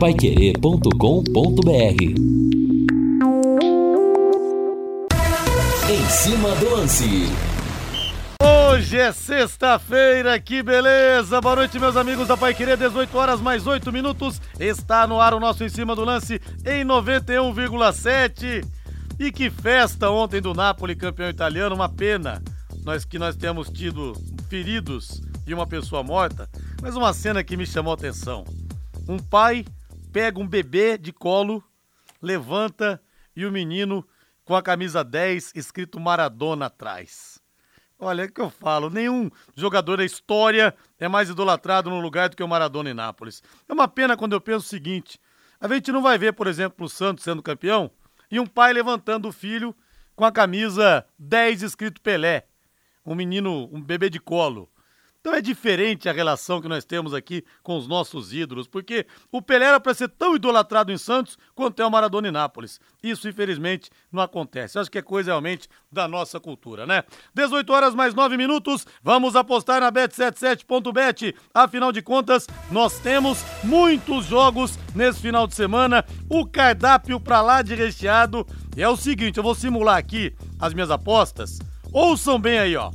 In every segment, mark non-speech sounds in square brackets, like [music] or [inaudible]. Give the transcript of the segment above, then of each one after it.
paiquerê.com.br Em cima do lance. Hoje é sexta-feira, que beleza! Boa noite, meus amigos da Pai Querer, 18 horas mais 8 minutos. Está no ar o nosso Em Cima do Lance em 91,7. E que festa ontem do Napoli, campeão italiano, uma pena nós que nós temos tido feridos e uma pessoa morta, mas uma cena que me chamou a atenção. Um pai pega um bebê de colo, levanta e o menino com a camisa 10 escrito Maradona atrás. Olha, é que eu falo, nenhum jogador da história é mais idolatrado no lugar do que o Maradona em Nápoles. É uma pena quando eu penso o seguinte: a gente não vai ver, por exemplo, o Santos sendo campeão e um pai levantando o filho com a camisa 10 escrito Pelé. Um menino, um bebê de colo. Então é diferente a relação que nós temos aqui com os nossos ídolos, porque o Pelé era para ser tão idolatrado em Santos quanto é o Maradona em Nápoles. Isso, infelizmente, não acontece. Acho que é coisa realmente da nossa cultura, né? 18 horas mais 9 minutos, vamos apostar na Bet77.bet. Afinal de contas, nós temos muitos jogos nesse final de semana, o cardápio para lá de recheado. É o seguinte, eu vou simular aqui as minhas apostas. Ouçam bem aí, ó.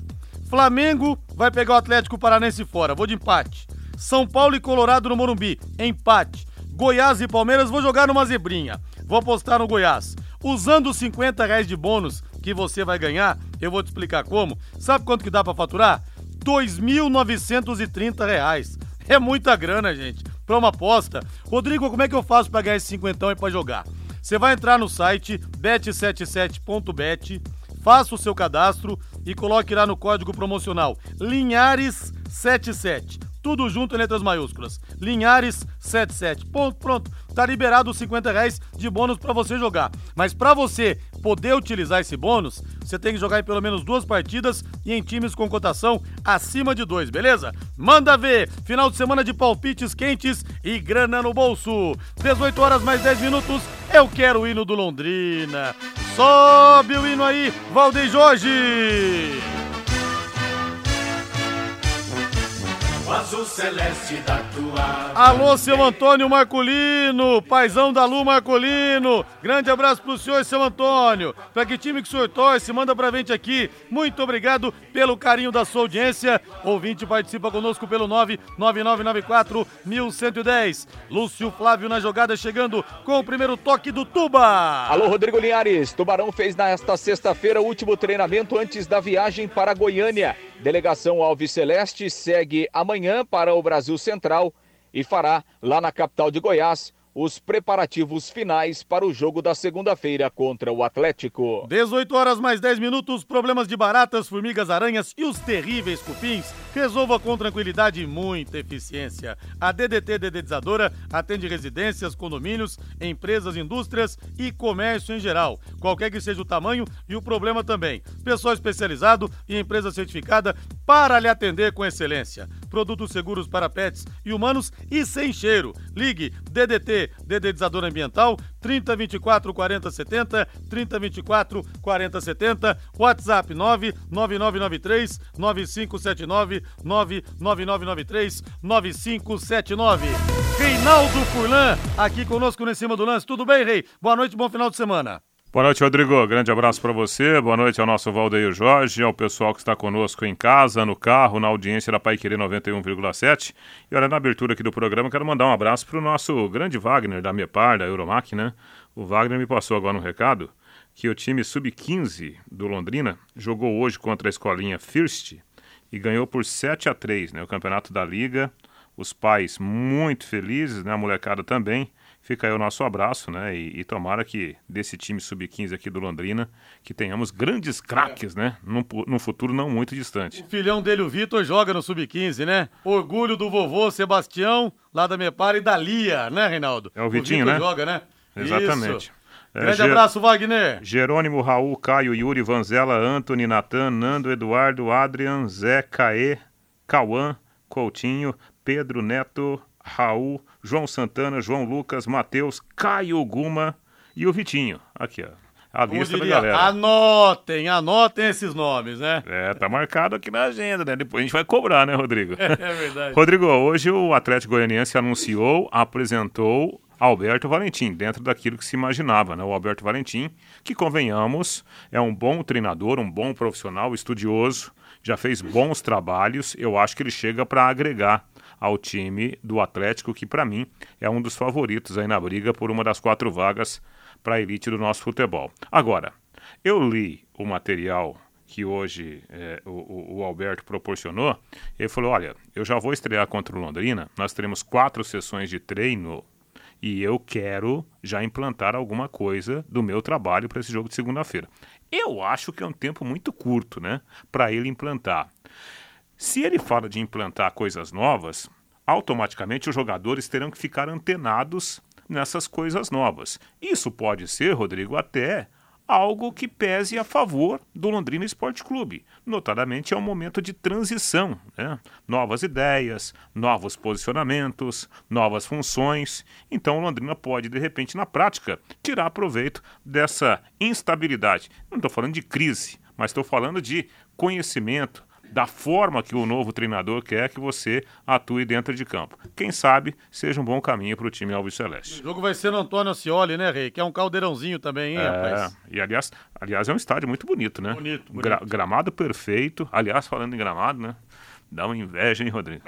Flamengo vai pegar o Atlético Paranense fora, vou de empate. São Paulo e Colorado no Morumbi, empate. Goiás e Palmeiras vou jogar numa zebrinha. Vou apostar no Goiás. Usando os 50 reais de bônus que você vai ganhar, eu vou te explicar como. Sabe quanto que dá para faturar? 2.930 reais. É muita grana, gente, para uma aposta. Rodrigo, como é que eu faço para ganhar esse cinquentão e para jogar? Você vai entrar no site bet77.bet, faça o seu cadastro e coloque lá no código promocional Linhares77. Tudo junto em letras maiúsculas. Linhares77. Ponto, pronto. Tá liberado os 50 reais de bônus para você jogar. Mas para você poder utilizar esse bônus, você tem que jogar em pelo menos duas partidas e em times com cotação acima de dois, beleza? Manda ver! Final de semana de palpites quentes e grana no bolso. 18 horas mais 10 minutos. Eu quero o hino do Londrina. Sobe o hino aí, Valdeir Jorge! O azul celeste da tua. Alô, seu Antônio Marcolino, paizão da Lu Marcolino. Grande abraço pro senhor, seu Antônio. Pra que time que o senhor torce, manda pra gente aqui. Muito obrigado pelo carinho da sua audiência. Ouvinte participa conosco pelo 99994 1110. Lúcio Flávio na jogada chegando com o primeiro toque do Tuba. Alô, Rodrigo Linhares. Tubarão fez nesta sexta-feira o último treinamento antes da viagem para Goiânia. Delegação Alves Celeste segue amanhã para o Brasil Central e fará lá na capital de Goiás os preparativos finais para o jogo da segunda-feira contra o Atlético. 18 horas mais 10 minutos, problemas de baratas, formigas, aranhas e os terríveis cupins. Resolva com tranquilidade e muita eficiência. A DDT Dedetizadora atende residências, condomínios, empresas, indústrias e comércio em geral. Qualquer que seja o tamanho e o problema também. Pessoal especializado e empresa certificada para lhe atender com excelência. Produtos seguros para pets e humanos e sem cheiro. Ligue DDT Dedetizador Ambiental 3024 40 70 3024 40 70 WhatsApp 99993 9579 99993 9579 Reinaldo Furlan aqui conosco no Em Cima do Lance. Tudo bem, Rei? Boa noite, bom final de semana. Boa noite, Rodrigo. Grande abraço para você. Boa noite ao nosso Valdeir Jorge, ao pessoal que está conosco em casa, no carro, na audiência da Pai Querer 91,7. E olha, na abertura aqui do programa, quero mandar um abraço para o nosso grande Wagner da Mepar, da Euromac, né? O Wagner me passou agora um recado que o time sub-15 do Londrina jogou hoje contra a escolinha First e ganhou por 7 a 3, né? O campeonato da Liga. Os pais muito felizes, né? A molecada também. Fica aí o nosso abraço, né? E, e tomara que desse time sub-15 aqui do Londrina, que tenhamos grandes craques, né? Num, num futuro não muito distante. O filhão dele, o Vitor, joga no sub-15, né? Orgulho do vovô Sebastião, lá da Mepara e da Lia, né, Reinaldo? É o Vitinho, Vitor né? joga, né? Exatamente. Isso. É, Grande abraço, Wagner. Jerônimo, Raul, Caio, Yuri, Vanzela, Anthony, Natan, Nando, Eduardo, Adrian, Zé, Caê, Cauã, Coutinho, Pedro, Neto, Raul, João Santana, João Lucas, Matheus, Caio Guma e o Vitinho. Aqui, ó. A Como lista da diria, galera. anotem, anotem esses nomes, né? É, tá marcado aqui na agenda, né? Depois a gente vai cobrar, né, Rodrigo? [laughs] É verdade. Rodrigo, hoje o Atlético Goianiense anunciou, apresentou Alberto Valentim, dentro daquilo que se imaginava, né? O Alberto Valentim, que convenhamos, é um bom treinador, um bom profissional, estudioso, já fez bons trabalhos. Eu acho que ele chega para agregar ao time do Atlético, que para mim é um dos favoritos aí na briga por uma das quatro vagas para a elite do nosso futebol. Agora, eu li o material que hoje é, o, o, Alberto proporcionou. Ele falou: Olha, eu já vou estrear contra o Londrina, nós teremos quatro sessões de treino e eu quero já implantar alguma coisa do meu trabalho para esse jogo de segunda-feira. Eu acho que é um tempo muito curto, né, para ele implantar. Se ele fala de implantar coisas novas, automaticamente os jogadores terão que ficar antenados nessas coisas novas. Isso pode ser, Rodrigo, até algo que pese a favor do Londrina Esporte Clube. Notadamente, é um momento de transição, né? novas ideias, novos posicionamentos, novas funções. Então, o Londrina pode, de repente, na prática, tirar proveito dessa instabilidade. Não estou falando de crise, mas estou falando de conhecimento, da forma que o novo treinador quer que você atue dentro de campo. Quem sabe seja um bom caminho para o time Alves Celeste. O jogo vai ser no Antônio Ascioli, né, Rei? Que é um caldeirãozinho também, hein, é, rapaz? E aliás, aliás, é um estádio muito bonito, né? Bonito, bonito. Gra gramado perfeito. Aliás, falando em gramado, né? Dá uma inveja, hein, Rodrigo?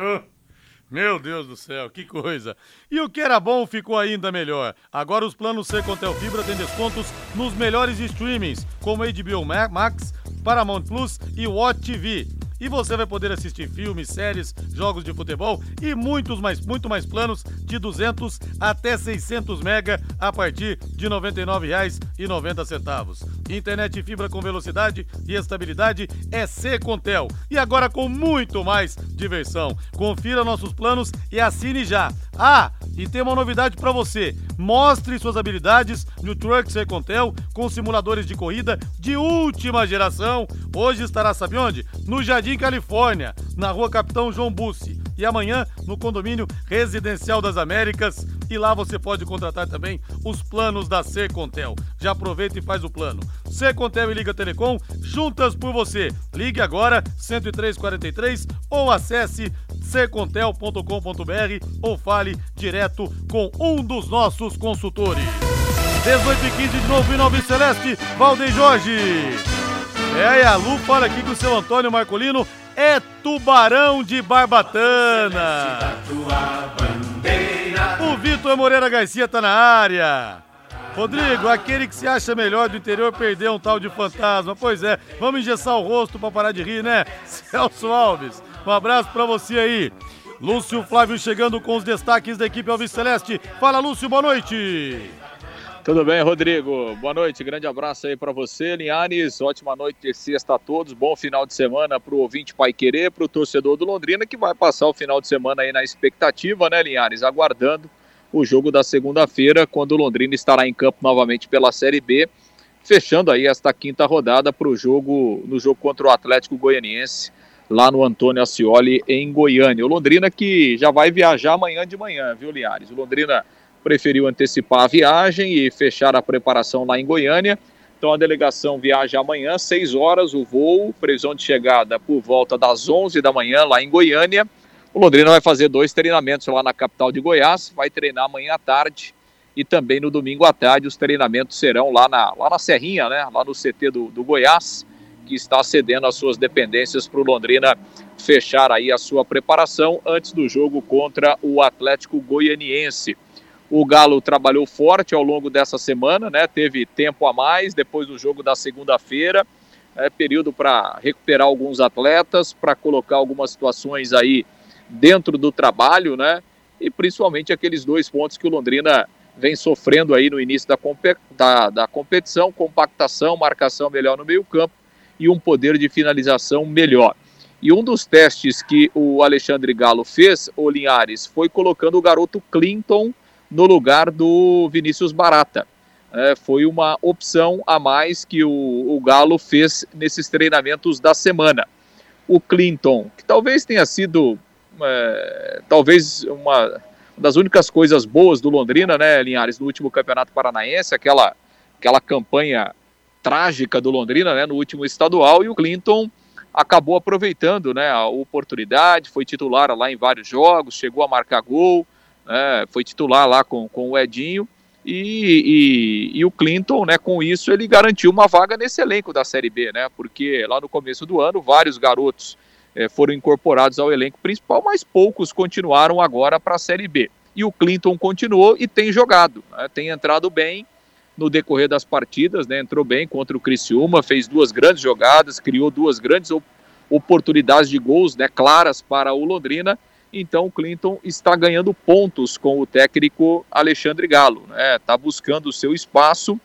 Meu Deus do céu, que coisa! E o que era bom ficou ainda melhor. Agora os planos C com Fibra têm descontos nos melhores streamings, como HBO Max, Paramount Plus e Watch TV. E você vai poder assistir filmes, séries, jogos de futebol e muitos mais, muito mais planos de 200 até 600 mega a partir de R$ 99,90. Internet fibra com velocidade e estabilidade é Contel. E agora com muito mais diversão. Confira nossos planos e assine já. Ah, e tem uma novidade para você. Mostre suas habilidades no Truck Secontel com simuladores de corrida de última geração. Hoje estará, sabe onde? No Jardim Califórnia, na rua Capitão João Bussi. E amanhã no condomínio Residencial das Américas. E lá você pode contratar também os planos da Secontel. Já aproveita e faz o plano. Secontel e Liga Telecom, juntas por você. Ligue agora 10343 ou acesse secontel.com.br ou fale direto com um dos nossos consultores. 18 e 15 de novo, Nova Celeste, Valdeir Jorge. É, e a Lu fala aqui que o seu Antônio Marcolino é tubarão de Barbatana. O Vitor Moreira Garcia tá na área. Rodrigo, aquele que se acha melhor do interior perdeu um tal de fantasma. Pois é, vamos engessar o rosto para parar de rir, né? [laughs] Celso Alves, um abraço para você aí. Lúcio Flávio chegando com os destaques da equipe Alves Celeste. Fala, Lúcio, boa noite. Tudo bem, Rodrigo? Boa noite, grande abraço aí para você, Linhares. Ótima noite de sexta a todos. Bom final de semana para o ouvinte Pai Querer, para o torcedor do Londrina, que vai passar o final de semana aí na expectativa, né, Linhares? Aguardando o jogo da segunda-feira, quando o Londrina estará em campo novamente pela Série B, fechando aí esta quinta rodada para o jogo no jogo contra o Atlético Goianiense lá no Antônio Ascioli em Goiânia. O Londrina que já vai viajar amanhã de manhã, viu, Linhares? O Londrina preferiu antecipar a viagem e fechar a preparação lá em Goiânia. Então a delegação viaja amanhã, 6 horas, o voo, previsão de chegada por volta das 11 da manhã lá em Goiânia. O Londrina vai fazer dois treinamentos lá na capital de Goiás, vai treinar amanhã à tarde e também no domingo à tarde os treinamentos serão lá na, lá na Serrinha, né, lá no CT do, do Goiás, que está cedendo as suas dependências para o Londrina fechar aí a sua preparação antes do jogo contra o Atlético Goianiense. O Galo trabalhou forte ao longo dessa semana, né? Teve tempo a mais depois do jogo da segunda-feira, é, período para recuperar alguns atletas, para colocar algumas situações aí dentro do trabalho, né? E principalmente aqueles dois pontos que o Londrina vem sofrendo aí no início da, da, da competição, compactação, marcação melhor no meio-campo e um poder de finalização melhor. E um dos testes que o Alexandre Galo fez, o Linhares, foi colocando o garoto Clinton no lugar do Vinícius Barata. É, foi uma opção a mais que o, o Galo fez nesses treinamentos da semana. O Clinton, que talvez tenha sido é, talvez uma das únicas coisas boas do Londrina, né, Linhares, no último Campeonato Paranaense, aquela, aquela campanha trágica do Londrina, né, no último estadual, e o Clinton acabou aproveitando, né, a oportunidade, foi titular lá em vários jogos, chegou a marcar gol, né, foi titular lá com, com o Edinho, e, e, e, o Clinton, né, com isso, ele garantiu uma vaga nesse elenco da Série B, né? Porque lá no começo do ano, vários garotos é, foram incorporados ao elenco principal, mas poucos continuaram agora para a Série B. E o Clinton continuou e tem jogado, né, tem entrado bem no decorrer das partidas, né? Entrou bem contra o Criciúma, fez duas grandes jogadas, criou duas grandes oportunidades de gols, né, claras para o Londrina então o Clinton está ganhando pontos com o técnico Alexandre Galo. Está né? Tá buscando o seu espaço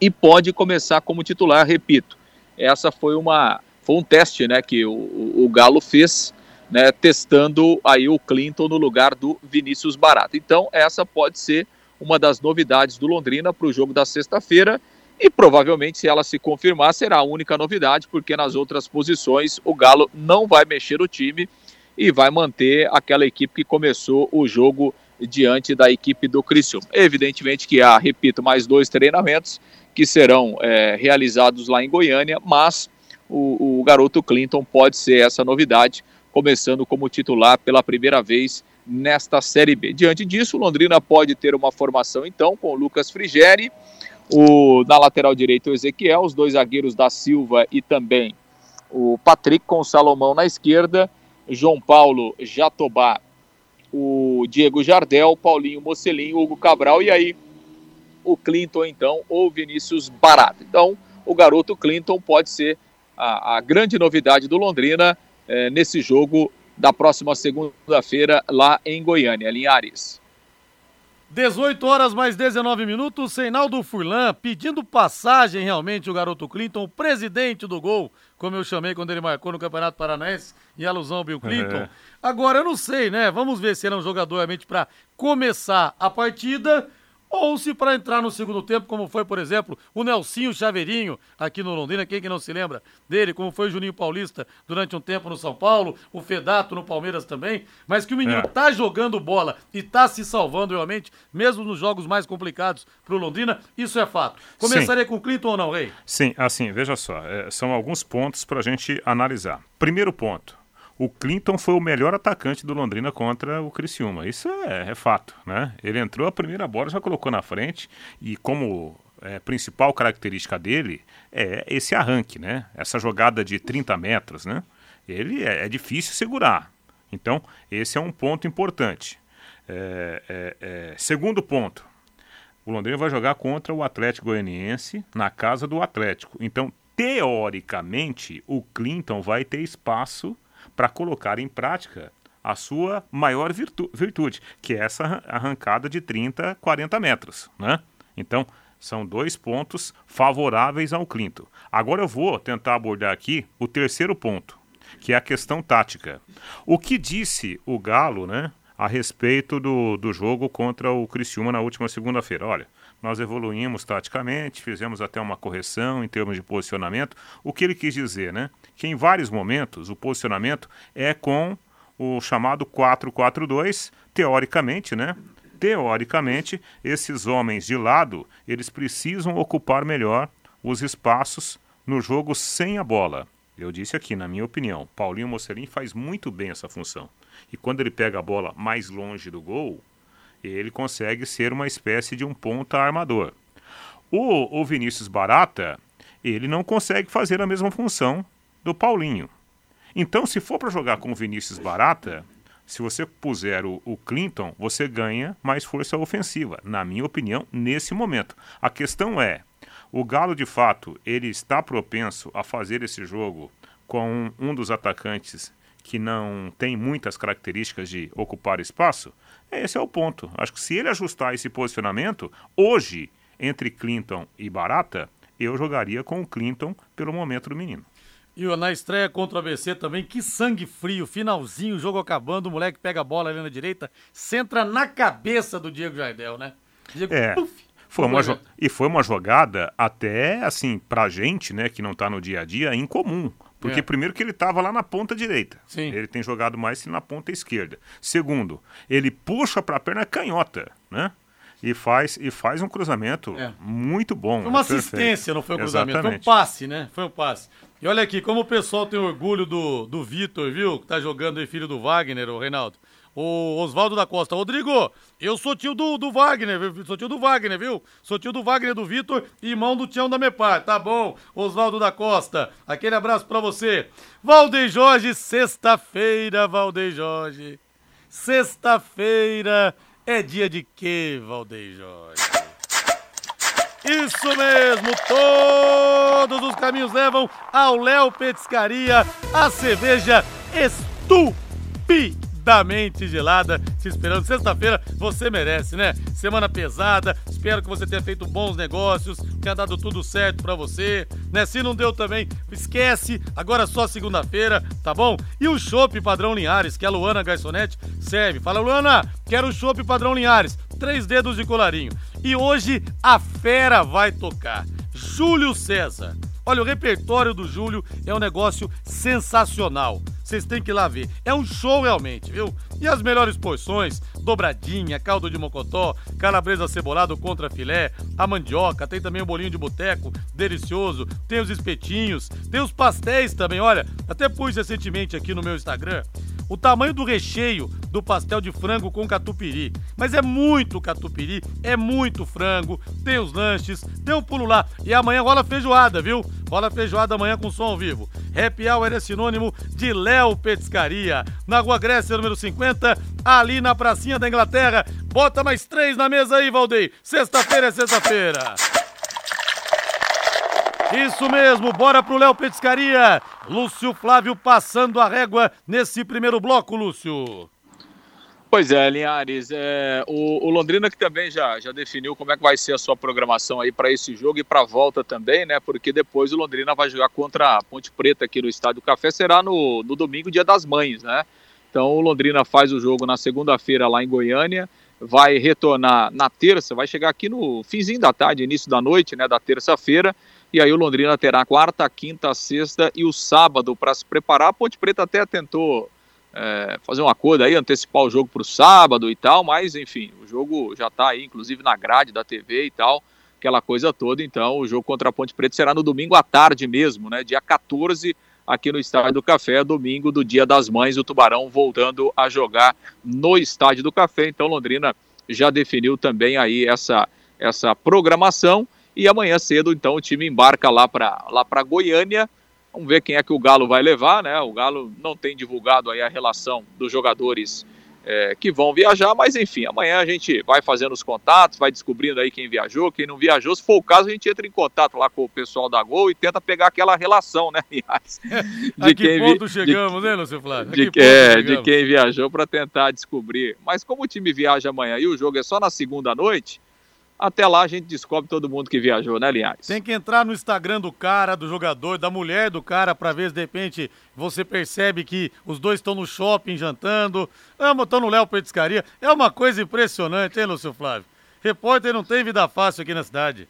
e pode começar como titular, repito. Essa foi uma foi um teste né, que o, o Galo fez, né, testando aí o Clinton no lugar do Vinícius Barato. Então, essa pode ser uma das novidades do Londrina para o jogo da sexta-feira. E provavelmente, se ela se confirmar, será a única novidade, porque nas outras posições o Galo não vai mexer o time e vai manter aquela equipe que começou o jogo diante da equipe do Criciúma. Evidentemente que há, repito, mais dois treinamentos que serão é, realizados lá em Goiânia, mas o, o garoto Clinton pode ser essa novidade, começando como titular pela primeira vez nesta Série B. Diante disso, Londrina pode ter uma formação então com o Lucas Frigeri, o, na lateral direita o Ezequiel, os dois zagueiros da Silva e também o Patrick com o Salomão na esquerda, João Paulo Jatobá, o Diego Jardel, Paulinho Mocelinho, Hugo Cabral e aí o Clinton, então, ou Vinícius Barata. Então, o garoto Clinton pode ser a, a grande novidade do Londrina é, nesse jogo da próxima segunda-feira lá em Goiânia, Linhares. 18 horas mais 19 minutos, Seinaldo Furlan pedindo passagem realmente o garoto Clinton, o presidente do gol, como eu chamei quando ele marcou no Campeonato Paranaense, em alusão ao Bill Clinton. É. Agora eu não sei, né? Vamos ver se ele é um jogador realmente para começar a partida ou se para entrar no segundo tempo, como foi, por exemplo, o Nelsinho Chaveirinho aqui no Londrina, quem que não se lembra dele, como foi o Juninho Paulista durante um tempo no São Paulo, o Fedato no Palmeiras também, mas que o menino é. tá jogando bola e tá se salvando realmente, mesmo nos jogos mais complicados pro Londrina, isso é fato. Começaria Sim. com o Clinton ou não, Rei? Sim, assim, veja só, é, são alguns pontos pra gente analisar. Primeiro ponto, o Clinton foi o melhor atacante do Londrina contra o Criciúma. Isso é, é fato, né? Ele entrou a primeira bola, já colocou na frente e como é, principal característica dele é esse arranque, né? Essa jogada de 30 metros, né? Ele é, é difícil segurar. Então, esse é um ponto importante. É, é, é, segundo ponto, o Londrina vai jogar contra o Atlético Goianiense na casa do Atlético. Então, teoricamente, o Clinton vai ter espaço para colocar em prática a sua maior virtu virtude, que é essa arrancada de 30, 40 metros. Né? Então, são dois pontos favoráveis ao Clinton. Agora eu vou tentar abordar aqui o terceiro ponto, que é a questão tática. O que disse o Galo né, a respeito do, do jogo contra o Criciúma na última segunda-feira? Olha, nós evoluímos taticamente, fizemos até uma correção em termos de posicionamento. O que ele quis dizer, né? Que em vários momentos o posicionamento é com o chamado 4-4-2, teoricamente, né? Teoricamente, esses homens de lado, eles precisam ocupar melhor os espaços no jogo sem a bola. Eu disse aqui, na minha opinião, Paulinho Mocelin faz muito bem essa função. E quando ele pega a bola mais longe do gol, ele consegue ser uma espécie de um ponta armador. O, o Vinícius Barata, ele não consegue fazer a mesma função do Paulinho. Então, se for para jogar com o Vinícius Barata, se você puser o, o, Clinton, você ganha mais força ofensiva, na minha opinião, nesse momento. A questão é, o Galo, de fato, ele está propenso a fazer esse jogo com um, um dos atacantes que não tem muitas características de ocupar espaço? Esse é o ponto. Acho que se ele ajustar esse posicionamento, hoje, entre Clinton e Barata, eu jogaria com o Clinton pelo momento do menino. E na estreia contra o ABC também, que sangue frio, finalzinho, jogo acabando, o moleque pega a bola ali na direita, centra na cabeça do Diego Jardel, né? Diego, é. Puff, foi uma e foi uma jogada até assim pra gente, né, que não tá no dia a dia, incomum. Porque é. primeiro que ele estava lá na ponta direita. Sim. Ele tem jogado mais na ponta esquerda. Segundo, ele puxa para a perna canhota, né? E faz, e faz um cruzamento é. muito bom. Foi uma assistência, não foi um cruzamento. Exatamente. Foi um passe, né? Foi um passe. E olha aqui, como o pessoal tem orgulho do, do Vitor, viu? Que tá jogando aí, filho do Wagner, o Reinaldo. O Oswaldo da Costa. Rodrigo, eu sou tio do, do Wagner, sou tio do Wagner, viu? Sou tio do Wagner do Vitor e irmão do Tião da Mepar. Tá bom, Oswaldo da Costa. Aquele abraço pra você. Valdeir Jorge, sexta-feira, Valdeir Jorge. Sexta-feira é dia de quê, Valdeir Jorge? Isso mesmo, todos os caminhos levam ao Léo Petiscaria, a cerveja estupidamente gelada. Se esperando sexta-feira, você merece, né? Semana pesada, espero que você tenha feito bons negócios, tenha dado tudo certo para você, né? Se não deu também, esquece, agora só segunda-feira, tá bom? E o chopp padrão Linhares, que a Luana Garçonete serve. Fala, Luana, quero o chopp padrão Linhares, três dedos de colarinho. E hoje a fera vai tocar. Júlio César. Olha, o repertório do Júlio é um negócio sensacional. Vocês têm que ir lá ver. É um show realmente, viu? E as melhores porções: dobradinha, caldo de mocotó, calabresa cebolado contra filé, a mandioca, tem também o bolinho de boteco, delicioso, tem os espetinhos, tem os pastéis também. Olha, até pus recentemente aqui no meu Instagram o tamanho do recheio do pastel de frango com catupiry. Mas é muito catupiry, é muito frango, tem os lanches, tem um pulo lá. E amanhã rola feijoada, viu? Rola feijoada amanhã com som ao vivo. Happy Hour é sinônimo de Léo Petiscaria. Na Rua Grécia, número 50, ali na pracinha da Inglaterra. Bota mais três na mesa aí, Valdeir. Sexta-feira é sexta-feira. Isso mesmo, bora pro Léo Petiscaria. Lúcio Flávio passando a régua nesse primeiro bloco, Lúcio. Pois é, Linhares, é, o, o, Londrina que também já, já definiu como é que vai ser a sua programação aí para esse jogo e para a volta também, né? Porque depois o Londrina vai jogar contra a Ponte Preta aqui no Estádio Café, será no, no domingo, dia das mães, né? Então o Londrina faz o jogo na segunda-feira lá em Goiânia, vai retornar na terça, vai chegar aqui no finzinho da tarde, início da noite, né, da terça-feira, e aí o Londrina terá quarta, quinta, sexta e o sábado para se preparar. A Ponte Preta até tentou é, fazer um acordo aí, antecipar o jogo para o sábado e tal, mas enfim, o jogo já está aí, inclusive na grade da TV e tal, aquela coisa toda. Então o jogo contra a Ponte Preta será no domingo à tarde mesmo, né? Dia 14 aqui no Estádio do Café, domingo do Dia das Mães, o Tubarão voltando a jogar no Estádio do Café. Então Londrina já definiu também aí essa, essa programação. E amanhã cedo, então, o time embarca lá para lá para Goiânia. Vamos ver quem é que o Galo vai levar, né? O Galo não tem divulgado aí a relação dos jogadores é, que vão viajar, mas enfim, amanhã a gente vai fazendo os contatos, vai descobrindo aí quem viajou, quem não viajou. Se for o caso, a gente entra em contato lá com o pessoal da Gol e tenta pegar aquela relação, né, [laughs] aliás? [laughs] De a que quem ponto vi... chegamos, de... né, Lúcio Flávio? De, que é, de quem viajou para tentar descobrir. Mas como o time viaja amanhã e o jogo é só na segunda noite, até lá a gente descobre todo mundo que viajou, né, Linhares? Tem que entrar no Instagram do cara, do jogador, da mulher do cara, para ver se de repente você percebe que os dois estão no shopping jantando, estão no Léo Petiscaria. É uma coisa impressionante, hein, Lúcio Flávio? Repórter não tem vida fácil aqui na cidade.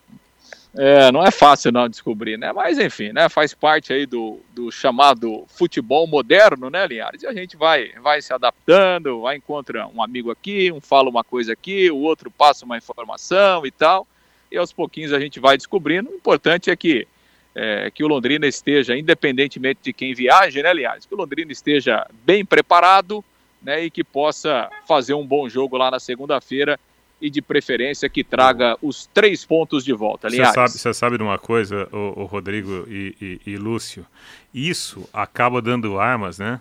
É, não é fácil não descobrir, né? Mas enfim, né? Faz parte aí do, do chamado futebol moderno, né, Linhares? E a gente vai, vai se adaptando, vai encontra um amigo aqui, um fala uma coisa aqui, o outro passa uma informação e tal. E aos pouquinhos a gente vai descobrindo. O importante é que, é, que o Londrina esteja, independentemente de quem viaje, né, Linhares? Que o Londrina esteja bem preparado, né? E que possa fazer um bom jogo lá na segunda-feira e de preferência que traga os três pontos de volta. Você sabe, você sabe de uma coisa, o, o Rodrigo e, e, e, Lúcio? Isso acaba dando armas, né?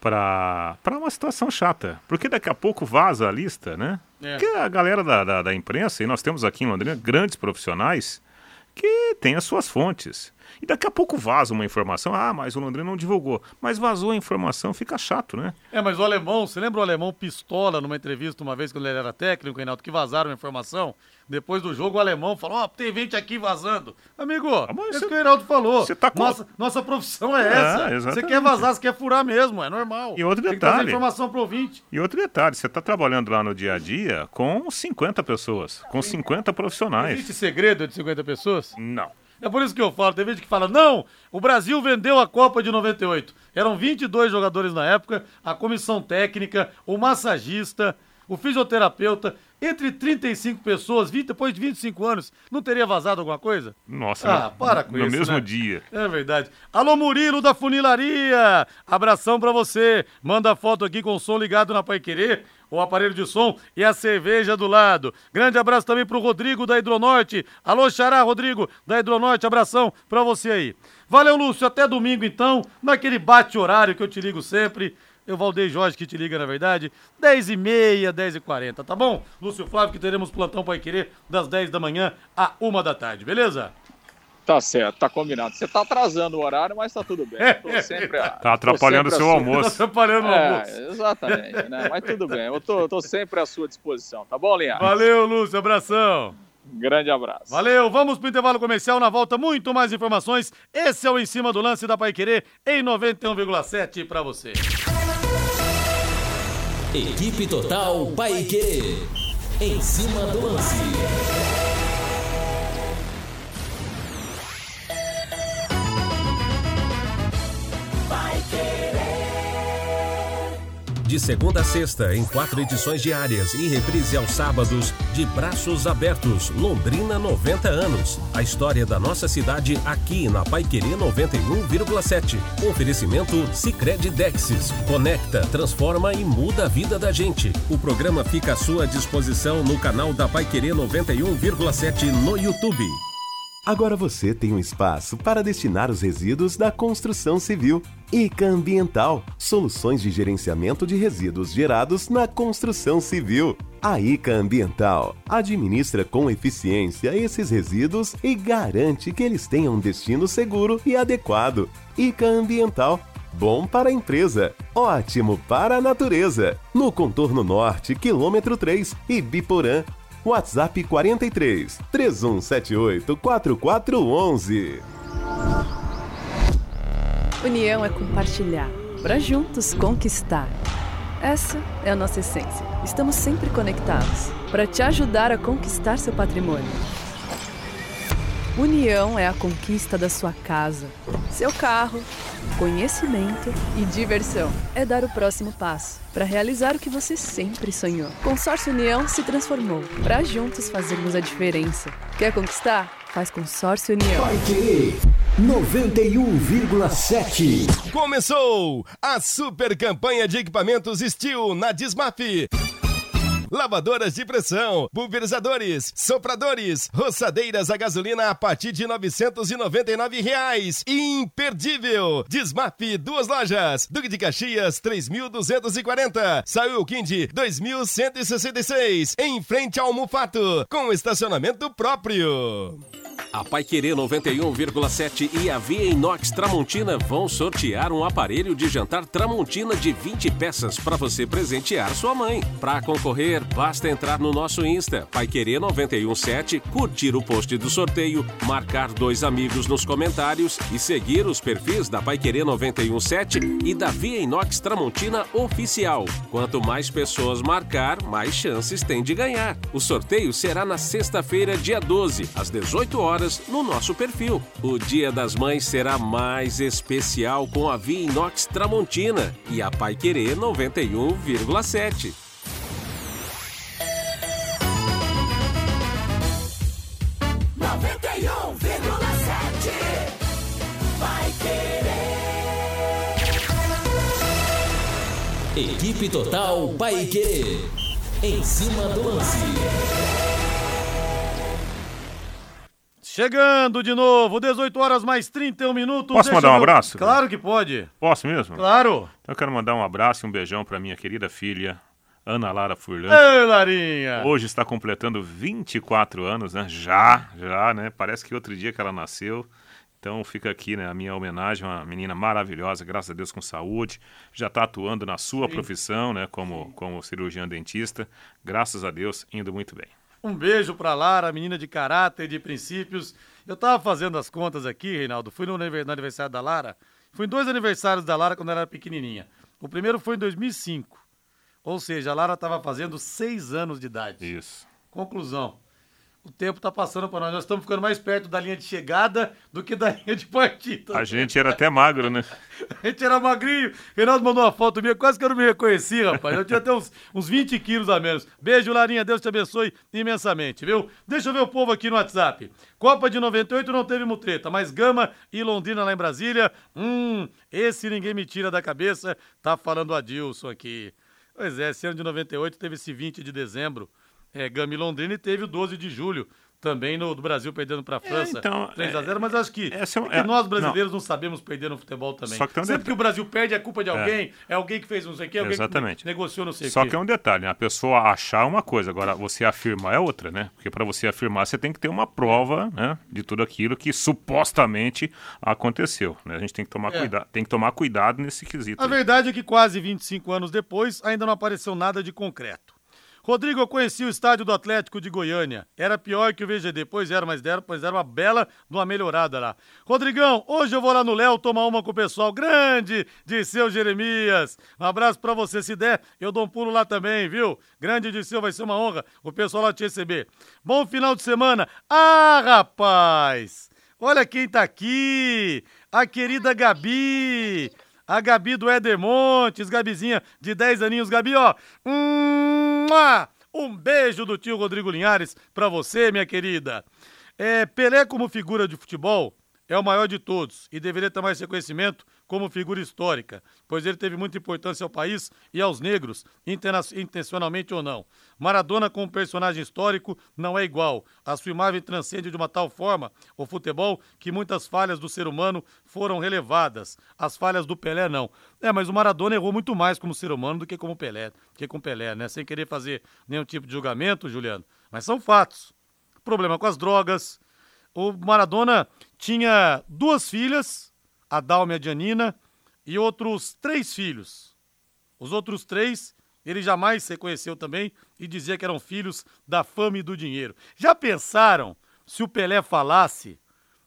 Para uma situação chata. Porque daqui a pouco vaza a lista, né? É. Porque a galera da, da, da imprensa, e nós temos aqui em Londrina grandes profissionais que têm as suas fontes. E daqui a pouco vaza uma informação. Ah, mas o Londrina não divulgou. Mas vazou a informação, fica chato, né? É, mas o alemão, você lembra o alemão pistola numa entrevista uma vez quando ele era técnico, Reinaldo, que vazaram a informação? Depois do jogo, o alemão falou: Ó, oh, tem gente aqui vazando. Amigo, ah, é isso que o Reinaldo falou. Tá com... nossa, nossa profissão é, é essa. você quer vazar, você quer furar mesmo, é normal. E outro detalhe. Informação pro ouvinte. E outro detalhe: você tá trabalhando lá no dia a dia com 50 pessoas, com 50 profissionais. Existe segredo de 50 pessoas? Não. É por isso que eu falo. Tem gente que fala: não, o Brasil vendeu a Copa de 98. Eram 22 jogadores na época, a comissão técnica, o massagista, o fisioterapeuta, entre 35 pessoas, 20, depois de 25 anos, não teria vazado alguma coisa? Nossa, Ah, no, para com no isso, mesmo né? dia. É verdade. Alô, Murilo da Funilaria! Abração pra você. Manda foto aqui com o som ligado na Pai Querer, o aparelho de som e a cerveja do lado. Grande abraço também pro Rodrigo da Hidronorte. Alô, Xará, Rodrigo da Hidronorte. Abração pra você aí. Valeu, Lúcio. Até domingo, então, naquele bate-horário que eu te ligo sempre. Eu, Valdeir Jorge, que te liga, na verdade, 10h30, 10h40, tá bom? Lúcio Flávio, que teremos plantão Pai Querer das 10 da manhã à 1 da tarde, beleza? Tá certo, tá combinado. Você tá atrasando o horário, mas tá tudo bem. [laughs] Tô sempre a- Tá atrapalhando o seu almoço. Atrapalhando o almoço. É, exatamente, né? Mas tudo bem, eu tô, tô sempre à sua disposição, tá bom, Linha? Valeu, Lúcio, abração. Grande abraço. Valeu, vamos pro intervalo comercial, na volta muito mais informações. Esse é o Em Cima do Lance da Pai Querer em 91,7 pra você. Equipe Total Paique. Em cima do lance. De segunda a sexta, em quatro edições diárias e reprise aos sábados, de Braços Abertos, Londrina 90 anos. A história da nossa cidade aqui na Paiquerê 91,7. Oferecimento Sicredi Dexis. Conecta, transforma e muda a vida da gente. O programa fica à sua disposição no canal da Paiquerê 91,7 no YouTube. Agora você tem um espaço para destinar os resíduos da construção civil. ICA Ambiental soluções de gerenciamento de resíduos gerados na construção civil. A ICA Ambiental administra com eficiência esses resíduos e garante que eles tenham um destino seguro e adequado. ICA Ambiental. Bom para a empresa, ótimo para a natureza. No contorno norte, quilômetro 3, Ibiporã, WhatsApp 43 3178 4411. União é compartilhar, para juntos conquistar. Essa é a nossa essência. Estamos sempre conectados para te ajudar a conquistar seu patrimônio. União é a conquista da sua casa, seu carro, conhecimento e diversão. É dar o próximo passo para realizar o que você sempre sonhou. Consórcio União se transformou para juntos fazermos a diferença. Quer conquistar? Faz Consórcio União. Paique 91,7. Começou a super campanha de equipamentos Steel na Dismaf. Lavadoras de pressão, pulverizadores, sopradores, roçadeiras a gasolina a partir de 999 reais. Imperdível! Desmap, duas lojas. Duque de Caxias, 3.240. Saiu Quindi, 2.166. Em frente ao Mufato, com estacionamento próprio. A Paiquerê 91,7 e a Via Inox Tramontina vão sortear um aparelho de jantar Tramontina de 20 peças para você presentear sua mãe. Para concorrer, basta entrar no nosso Insta, Paiquerê 917, curtir o post do sorteio, marcar dois amigos nos comentários e seguir os perfis da Paiquerê 917 e da Via Inox Tramontina Oficial. Quanto mais pessoas marcar, mais chances tem de ganhar. O sorteio será na sexta-feira, dia 12, às 18 horas, no nosso perfil. O Dia das Mães será mais especial com a Via Inox Tramontina e a Pai Querer 91,7. Equipe Total Paique. Em cima do lance. Chegando de novo, 18 horas mais 31 minutos. Posso Deixa mandar um eu- abraço? Claro que pode. Posso mesmo? Claro. Então eu quero mandar um abraço e um beijão para minha querida filha, Ana Lara Furlan. Ei, Larinha. Hoje está completando 24 anos, né? Já, já, né? Parece que outro dia que ela nasceu. Então fica aqui, né, a minha homenagem, uma menina maravilhosa, graças a Deus com saúde, já está atuando na sua profissão, né, como, como cirurgião dentista, graças a Deus, indo muito bem. Um beijo pra Lara, menina de caráter e de princípios. Eu tava fazendo as contas aqui, Reinaldo. Fui no aniver- no aniversário da Lara. Fui em dois aniversários da Lara quando ela era pequenininha. O primeiro foi em 2005. Ou seja, a Lara tava fazendo seis anos de idade. Isso. Conclusão. O tempo tá passando para nós. Nós estamos ficando mais perto da linha de chegada do que da [laughs] linha de partida. A gente era até magro, né? [laughs] A gente era magrinho. Renato mandou uma foto minha, quase que eu não me reconheci, rapaz. Eu tinha até uns, uns 20 quilos a menos. Beijo, Larinha. Deus te abençoe imensamente, viu? Deixa eu ver o povo aqui no WhatsApp. Copa de 98 não teve mutreta, mas Gama e Londrina lá em Brasília. Hum, esse ninguém me tira da cabeça. Tá falando o Adilson aqui. Pois é, esse ano de 98 teve esse 20 de dezembro é, Gama e Londrina e teve o 12 de julho. Também no do Brasil perdendo para a França é, então, 3x0, mas acho que, é, é, é nós brasileiros não. não. sabemos perder no futebol também. Só que um Sempre que o Brasil perde é culpa de é. alguém, é, alguém que fez não sei o que, alguém Exatamente. que negociou não sei o Só que é um detalhe, né? a pessoa achar uma coisa, agora você afirmar é outra, né? Porque para você afirmar você tem que ter uma prova né, de tudo aquilo que supostamente aconteceu. Né? A gente tem que tomar cuidado, tem que tomar cuidado nesse quesito. A aí. verdade é que quase 25 anos depois ainda não apareceu nada de concreto. Rodrigo, eu conheci o estádio do Atlético de Goiânia. Era pior que o VGD, pois era, mas deram, pois era uma bela de uma melhorada lá. Rodrigão, hoje eu vou lá no Léo tomar uma com o pessoal grande de seu Jeremias. Um abraço para você, se der, eu dou um pulo lá também, viu? Grande de seu, vai ser uma honra o pessoal lá te receber. Bom final de semana. Ah, rapaz! Olha quem tá aqui! A querida Gabi! A Gabi do Éder Montes, Gabizinha de 10 aninhos. Gabi, ó. Um beijo do tio Rodrigo Linhares pra você, minha querida. É, Pelé como figura de futebol é o maior de todos e deveria ter mais reconhecimento como figura histórica, pois ele teve muita importância ao país e aos negros, intencionalmente ou não. Maradona, como personagem histórico, não é igual. A sua imagem transcende de uma tal forma o futebol que muitas falhas do ser humano foram relevadas. As falhas do Pelé, não. É, mas o Maradona errou muito mais como ser humano do que como Pelé, que com Pelé, né? Sem querer fazer nenhum tipo de julgamento, Juliano. Mas são fatos. Problema com as drogas, o Maradona tinha duas filhas, a Dalma e e outros três filhos. Os outros três ele jamais reconheceu também e dizia que eram filhos da fama e do dinheiro. Já pensaram se o Pelé falasse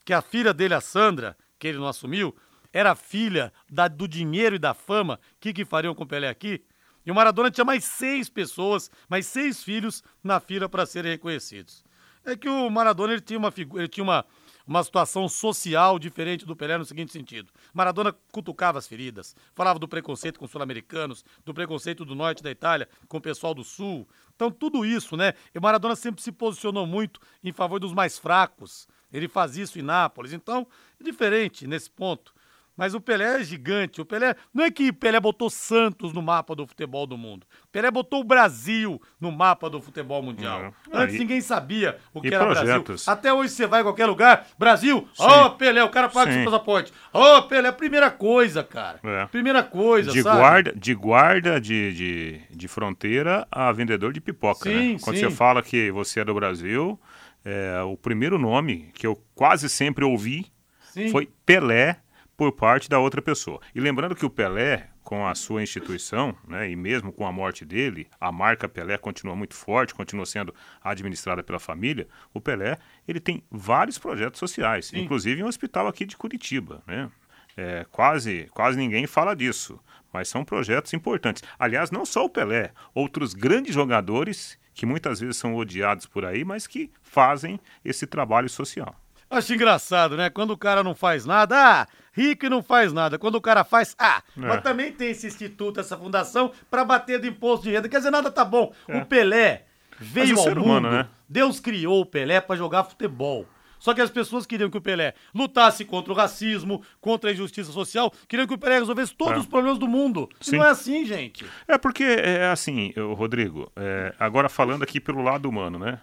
que a filha dele, a Sandra, que ele não assumiu, era filha da, do dinheiro e da fama? O que, que fariam com o Pelé aqui? E o Maradona tinha mais seis pessoas, mais seis filhos na fila para serem reconhecidos é que o Maradona ele tinha uma ele tinha uma, uma situação social diferente do Pelé no seguinte sentido. Maradona cutucava as feridas, falava do preconceito com os sul-americanos, do preconceito do norte da Itália com o pessoal do sul. Então tudo isso, né? E Maradona sempre se posicionou muito em favor dos mais fracos. Ele faz isso em Nápoles. Então, diferente nesse ponto. Mas o Pelé é gigante. O Pelé não é que Pelé botou Santos no mapa do futebol do mundo. Pelé botou o Brasil no mapa do futebol mundial. É. Antes ninguém sabia o que era projetos. Brasil. Até hoje você vai em qualquer lugar, Brasil, ó oh, Pelé, o cara paga Sim. seu passaporte. Ó oh, Pelé, primeira coisa, cara. É. Primeira coisa, de sabe? Guarda, de guarda de, de, de fronteira a vendedor de pipoca, sim, né? Quando sim. você fala que você é do Brasil, é, o primeiro nome que eu quase sempre ouvi sim. foi Pelé por parte da outra pessoa. E lembrando que o Pelé, com a sua instituição, né, e mesmo com a morte dele, a marca Pelé continua muito forte, continua sendo administrada pela família. O Pelé, ele tem vários projetos sociais, Sim. inclusive um hospital aqui de Curitiba, né? É, quase, quase ninguém fala disso, mas são projetos importantes. Aliás, não só o Pelé, outros grandes jogadores que muitas vezes são odiados por aí, mas que fazem esse trabalho social. Acho engraçado, né? Quando o cara não faz nada, ah, rico e não faz nada. Quando o cara faz, ah, é. mas também tem esse instituto, essa fundação, para bater do imposto de renda. Quer dizer, nada tá bom. É. O Pelé veio ao mundo, humano, né? Deus criou o Pelé para jogar futebol. Só que as pessoas queriam que o Pelé lutasse contra o racismo, contra a injustiça social, queriam que o Pelé resolvesse todos é. os problemas do mundo. Sim. E não é assim, gente. É porque é assim, Rodrigo, é, agora falando aqui pelo lado humano, né?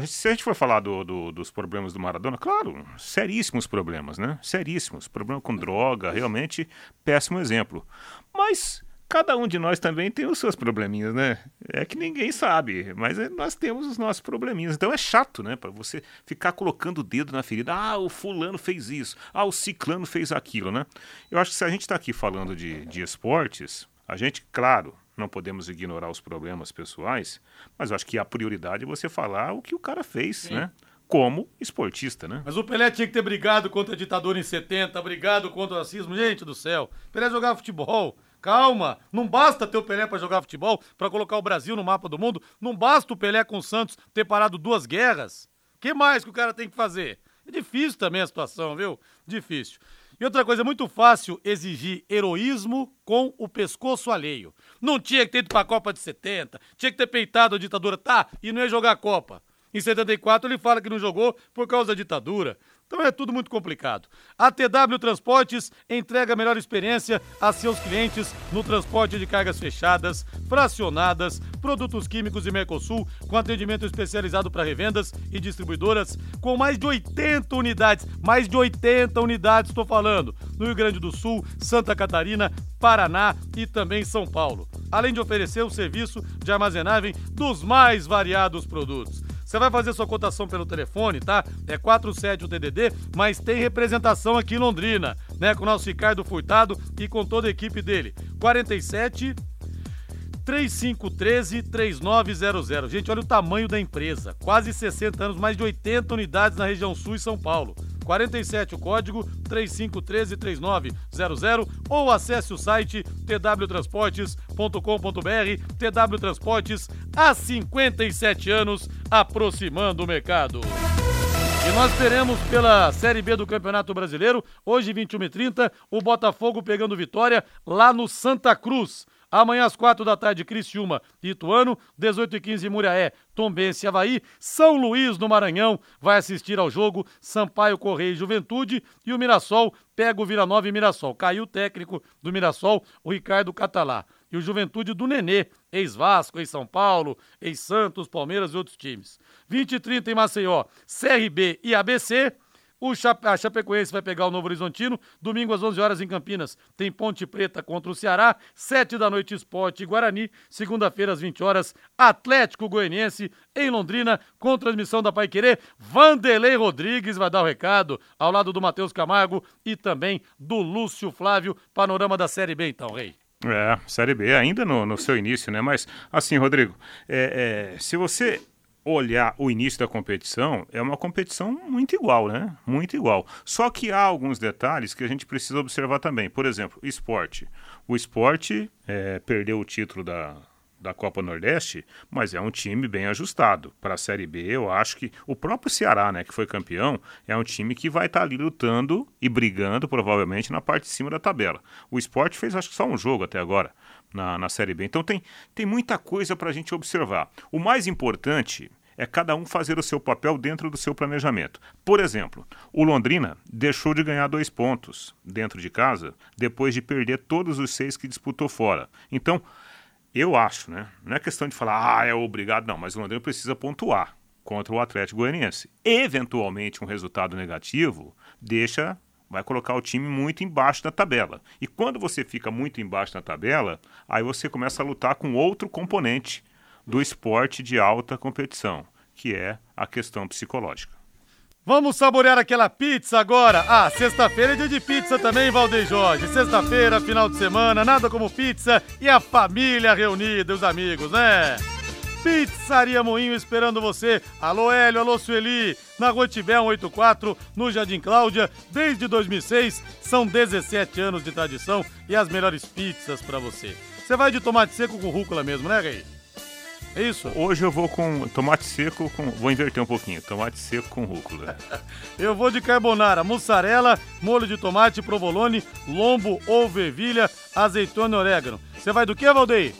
Gente, se a gente for falar do, do, dos problemas do Maradona, claro, seríssimos problemas, né? Seríssimos. Problema com droga, realmente péssimo exemplo. Mas cada um de nós também tem os seus probleminhas, né? É que ninguém sabe, mas é, nós temos os nossos probleminhas. Então é chato, né? Para você ficar colocando o dedo na ferida. Ah, o fulano fez isso. Ah, o ciclano fez aquilo, né? Eu acho que se a gente está aqui falando de, de esportes, a gente, claro, não podemos ignorar os problemas pessoais, mas eu acho que a prioridade é você falar o que o cara fez, Sim. né? Como esportista, né? Mas o Pelé tinha que ter brigado contra a ditadura em 70, brigado contra o racismo. Gente do céu, Pelé jogava futebol. Calma, não basta ter o Pelé para jogar futebol, para colocar o Brasil no mapa do mundo. Não basta o Pelé com o Santos ter parado duas guerras. que mais que o cara tem que fazer? É difícil também a situação, viu? Difícil. E outra coisa, é muito fácil exigir heroísmo com o pescoço alheio. Não tinha que ter ido pra Copa de 70, tinha que ter peitado a ditadura, tá, e não ia jogar a Copa. Em 74 ele fala que não jogou por causa da ditadura. Então é tudo muito complicado. A TW Transportes entrega a melhor experiência a seus clientes no transporte de cargas fechadas, fracionadas, produtos químicos e Mercosul, com atendimento especializado para revendas e distribuidoras, com mais de 80 unidades, mais de 80 unidades, estou falando, no Rio Grande do Sul, Santa Catarina, Paraná e também São Paulo. Além de oferecer o serviço de armazenagem dos mais variados produtos. Você vai fazer sua cotação pelo telefone, tá? É 47 o TDD, mas tem representação aqui em Londrina, né? Com o nosso Ricardo Furtado e com toda a equipe dele. 47 3513 3900. Gente, olha o tamanho da empresa. Quase 60 anos, mais de 80 unidades na região sul e São Paulo. 47 o código 3513 3900 ou acesse o site twtransportes.com.br. TW Transportes há 57 anos aproximando o mercado. E nós teremos pela Série B do Campeonato Brasileiro, hoje 21h30, o Botafogo pegando vitória lá no Santa Cruz. Amanhã às quatro da tarde, Criciúma e Ituano, 18 e 15 Muriaé, Tombense e Havaí, São Luís no Maranhão vai assistir ao jogo, Sampaio Correia e Juventude e o Mirassol pega o Vila Nova e Mirassol. Caiu o técnico do Mirassol, o Ricardo Catalá. E o Juventude do Nenê, ex-Vasco, ex-São Paulo, ex-Santos, Palmeiras e outros times. 20 e 30 em Maceió, CRB e ABC. O Chape... a Chapecoense vai pegar o Novo Horizontino. Domingo às 11 horas em Campinas tem Ponte Preta contra o Ceará. 7 da noite Esporte Guarani. Segunda-feira às 20 horas Atlético Goianiense em Londrina com transmissão da Pai Querer. Vanderlei Rodrigues vai dar o recado ao lado do Matheus Camargo e também do Lúcio Flávio. Panorama da Série B então, Rei. É, Série B ainda no, no seu início, né? Mas assim, Rodrigo, é, é, se você olhar o início da competição, é uma competição muito igual, né? Muito igual. Só que há alguns detalhes que a gente precisa observar também. Por exemplo, esporte. O esporte é, perdeu o título da, da Copa Nordeste, mas é um time bem ajustado. Para a Série B, eu acho que o próprio Ceará, né, que foi campeão, é um time que vai estar tá ali lutando e brigando, provavelmente, na parte de cima da tabela. O esporte fez, acho que só um jogo até agora na, na Série B. Então tem, tem muita coisa para a gente observar. O mais importante é cada um fazer o seu papel dentro do seu planejamento. Por exemplo, o Londrina deixou de ganhar dois pontos dentro de casa depois de perder todos os seis que disputou fora. Então, eu acho, né? Não é questão de falar, ah, é obrigado, não, mas o Londrina precisa pontuar contra o Atlético Goianiense. Eventualmente, um resultado negativo deixa vai colocar o time muito embaixo da tabela. E quando você fica muito embaixo da tabela, aí você começa a lutar com outro componente do esporte de alta competição, que é a questão psicológica. Vamos saborear aquela pizza agora. Ah, sexta-feira é dia de pizza também, Valdeir Jorge. Sexta-feira, final de semana, nada como pizza e a família reunida, os amigos, né? Pizzaria Moinho esperando você. Alô Hélio, alô Sueli. Na Rua Tibé 184, no Jardim Cláudia, desde 2006. São 17 anos de tradição e as melhores pizzas para você. Você vai de tomate seco com rúcula mesmo, né, Rei? É isso? Hoje eu vou com tomate seco com. Vou inverter um pouquinho. Tomate seco com rúcula. [laughs] eu vou de carbonara, mussarela, molho de tomate, provolone, lombo ou ervilha, azeitona e orégano. Você vai do que, Valdeir?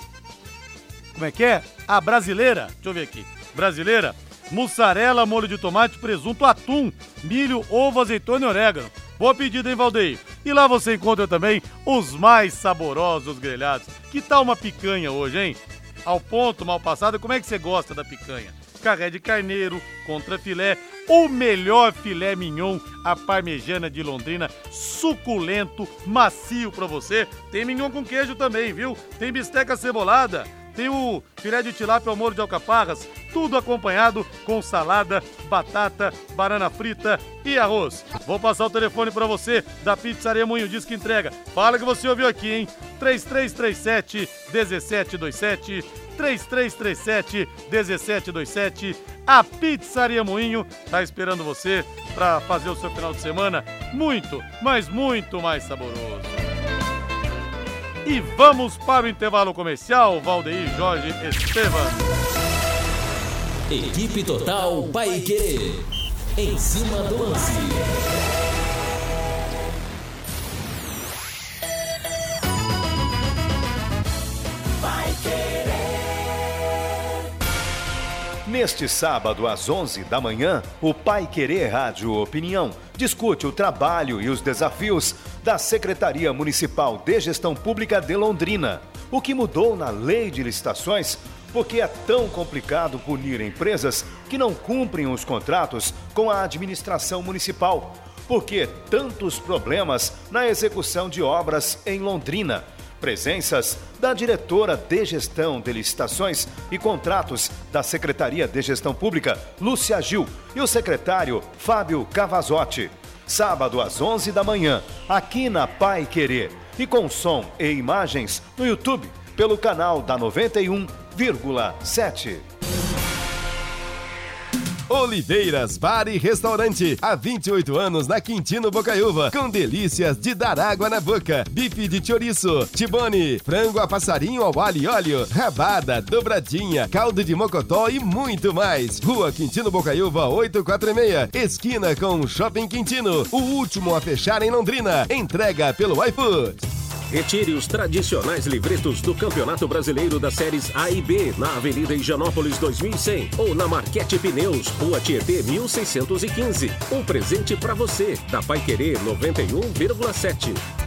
Como é que é? A brasileira. Deixa eu ver aqui. Brasileira, mussarela, molho de tomate, presunto, atum, milho, ovo, azeitona e orégano. Boa pedida, hein, Valdeir? E lá você encontra também os mais saborosos grelhados. Que tal uma picanha hoje, hein? Ao ponto, mal passado, como é que você gosta da picanha? Carré de carneiro, contra filé, o melhor filé mignon, a parmejana de Londrina, suculento, macio para você. Tem mignon com queijo também, viu? Tem bisteca cebolada tem o filé de tilápia ao molho de alcaparras, tudo acompanhado com salada, batata, banana frita e arroz. Vou passar o telefone para você da Pizzaria Moinho, diz que entrega. Fala que você ouviu aqui, hein? 3337 1727 3337 1727. A Pizzaria Moinho tá esperando você para fazer o seu final de semana muito, mas muito mais saboroso. E vamos para o intervalo comercial, Valdeir Jorge Estevam. Equipe Total Paique. Em cima do lance. Neste sábado, às 11 da manhã, o Pai Querer Rádio Opinião discute o trabalho e os desafios da Secretaria Municipal de Gestão Pública de Londrina. O que mudou na lei de licitações? Por que é tão complicado punir empresas que não cumprem os contratos com a administração municipal? Por que tantos problemas na execução de obras em Londrina? Presenças da diretora de gestão de licitações e contratos da Secretaria de Gestão Pública, Lúcia Gil, e o secretário Fábio Cavazotti. Sábado às 11 da manhã, aqui na Pai Querer. E com som e imagens no YouTube, pelo canal da 91,7. Oliveiras Bar e Restaurante. Há 28 anos na Quintino Bocaiúva. Com delícias de dar água na boca. Bife de chouriço, tibone, frango a passarinho ao alho e óleo, rabada, dobradinha, caldo de mocotó e muito mais. Rua Quintino Bocaiúva 846. Esquina com Shopping Quintino. O último a fechar em Londrina. Entrega pelo iFood. Retire os tradicionais livretos do Campeonato Brasileiro das séries A e B na Avenida Higienópolis 2100 ou na Marquete Pneus, Rua Tietê 1615. Um presente para você, da Pai Querer 91,7.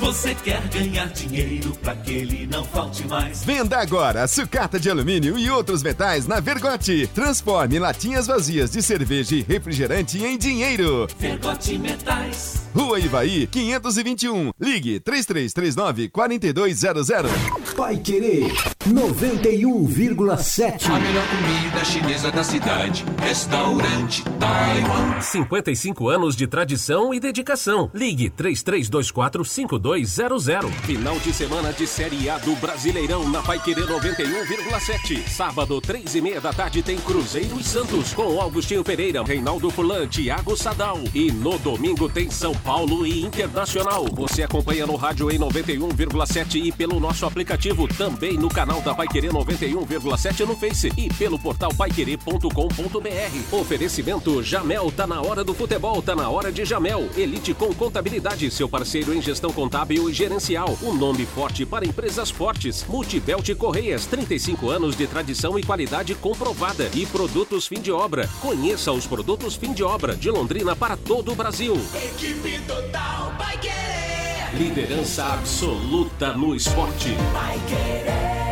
Você quer ganhar dinheiro para que ele não falte mais? Venda agora sucata de alumínio e outros metais na Vergote. Transforme latinhas vazias de cerveja e refrigerante em dinheiro. Vergote Metais. Rua Ivaí, 521. Ligue 3339 4200. Pai Querer 91,7. A melhor comida chinesa da cidade. Restaurante Taiwan. 55 anos de tradição e dedicação. Ligue 3324 5200. Final de semana de Série A do Brasileirão na Paiquerê 91,7. Sábado, 3 e meia da tarde, tem Cruzeiro e Santos com Augustinho Pereira, Reinaldo Fulan, Thiago Sadal. E no domingo tem São Paulo e Internacional. Você acompanha no rádio em 91,7 e pelo nosso aplicativo, também no canal da Paiquerê 91,7 no Face e pelo portal paiquerê.com.br. Oferecimento Jamel, tá na hora do futebol, tá na hora de Jamel. Elite com contabilidade, seu parceiro em gestão contábil e gerencial. Um nome forte para empresas fortes. Multibelt Correias, 35 anos de tradição e qualidade comprovada. E produtos fim de obra. Conheça os produtos fim de obra de Londrina para todo o Brasil. Equipe total vai querer. Liderança absoluta no esporte. Vai querer.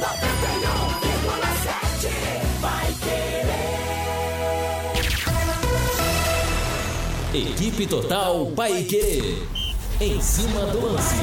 91,7 Equipe Total Paique. Em cima do lance.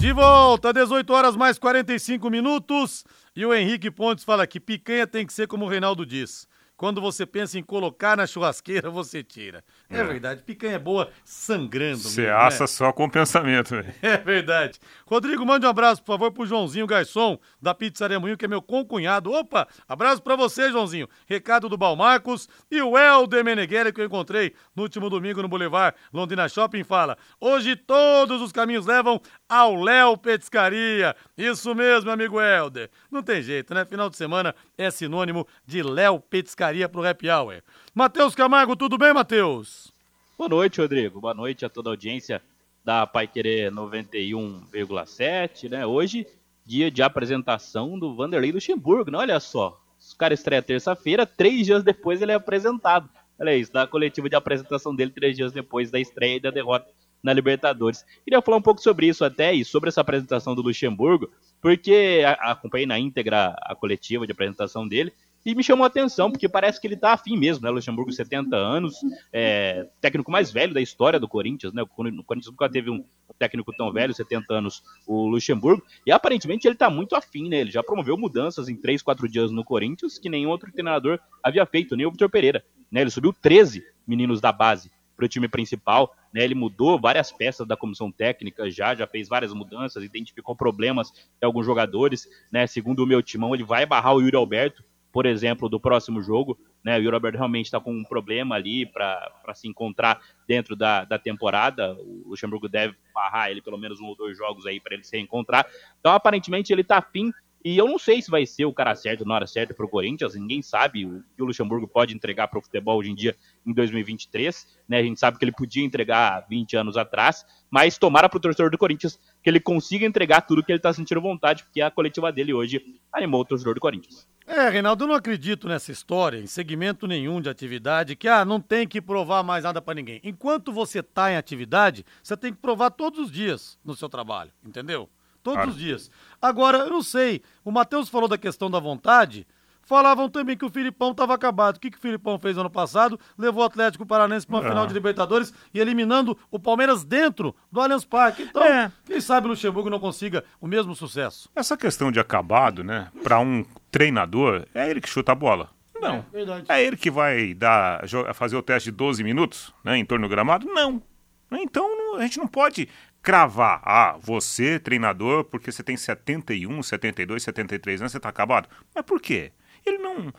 De volta, 18 horas mais 45 minutos. E o Henrique Pontes fala que picanha tem que ser como o Reinaldo diz. Quando você pensa em colocar na churrasqueira, você tira. É, É. verdade, picanha é boa sangrando. Você mesmo, assa né? só com pensamento, velho. [laughs] É verdade. Rodrigo, mande um abraço, por favor, pro Joãozinho Garçom, da Pizzaria Moinho, que é meu concunhado. Opa, abraço pra você, Joãozinho. Recado do Balmarcos e o Helder Meneghelli, que eu encontrei no último domingo no Boulevard Londrina Shopping, fala, hoje todos os caminhos levam ao Léo Petiscaria. Isso mesmo, amigo Helder. Não tem jeito, né? Final de semana é sinônimo de Léo Petiscaria pro Happy Hour. Matheus Camargo, tudo bem, Matheus? Boa noite, Rodrigo. Boa noite a toda a audiência da Pai Querer 91,7, né? Hoje, dia de apresentação do Vanderlei Luxemburgo, né? Olha só, os caras estreia terça-feira, três dias depois ele é apresentado. Olha isso, da coletiva de apresentação dele, três dias depois da estreia e da derrota na Libertadores. Queria falar um pouco sobre isso até e sobre essa apresentação do Luxemburgo, porque acompanhei na íntegra a coletiva de apresentação dele e me chamou a atenção, porque parece que ele tá afim mesmo, né? Luxemburgo, 70 anos, é, técnico mais velho da história do Corinthians, né? O Cor- o Corinthians nunca teve um técnico tão velho, 70 anos, o Luxemburgo, e aparentemente ele tá muito afim, né? Ele já promoveu mudanças em 3, 4 dias no Corinthians, que nenhum outro treinador havia feito, nem o Vitor Pereira, né? Ele subiu 13 meninos da base para o time principal, né? Ele mudou várias peças da comissão técnica já, já fez várias mudanças, identificou problemas em alguns jogadores, né? Segundo o meu timão, ele vai barrar o Yuri Alberto por exemplo, do próximo jogo. Né? O Alberto realmente está com um problema ali para se encontrar dentro da, da temporada. O Luxemburgo deve barrar ele pelo menos um ou dois jogos aí para ele se reencontrar. Então, aparentemente, ele está afim e eu não sei se vai ser o cara certo na hora certa para o Corinthians, ninguém sabe o que o Luxemburgo pode entregar para o futebol hoje em dia, em 2023. Né? A gente sabe que ele podia entregar 20 anos atrás, mas tomara para o torcedor do Corinthians que ele consiga entregar tudo que ele está sentindo vontade, porque a coletiva dele hoje animou o torcedor do Corinthians. É, Reinaldo, eu não acredito nessa história, em segmento nenhum de atividade, que ah, não tem que provar mais nada para ninguém. Enquanto você está em atividade, você tem que provar todos os dias no seu trabalho, entendeu? Todos claro. os dias. Agora, eu não sei, o Matheus falou da questão da vontade. Falavam também que o Filipão estava acabado. O que, que o Filipão fez ano passado? Levou o Atlético Paranense para uma é. final de Libertadores e eliminando o Palmeiras dentro do Allianz Parque. Então, é. quem sabe o Luxemburgo não consiga o mesmo sucesso. Essa questão de acabado, né, para um treinador, é ele que chuta a bola. Não. É, é ele que vai dar, fazer o teste de 12 minutos né, em torno do gramado? Não. Então a gente não pode cravar, ah, você, treinador, porque você tem 71, 72, 73 anos, você está acabado. Mas por quê? ele não,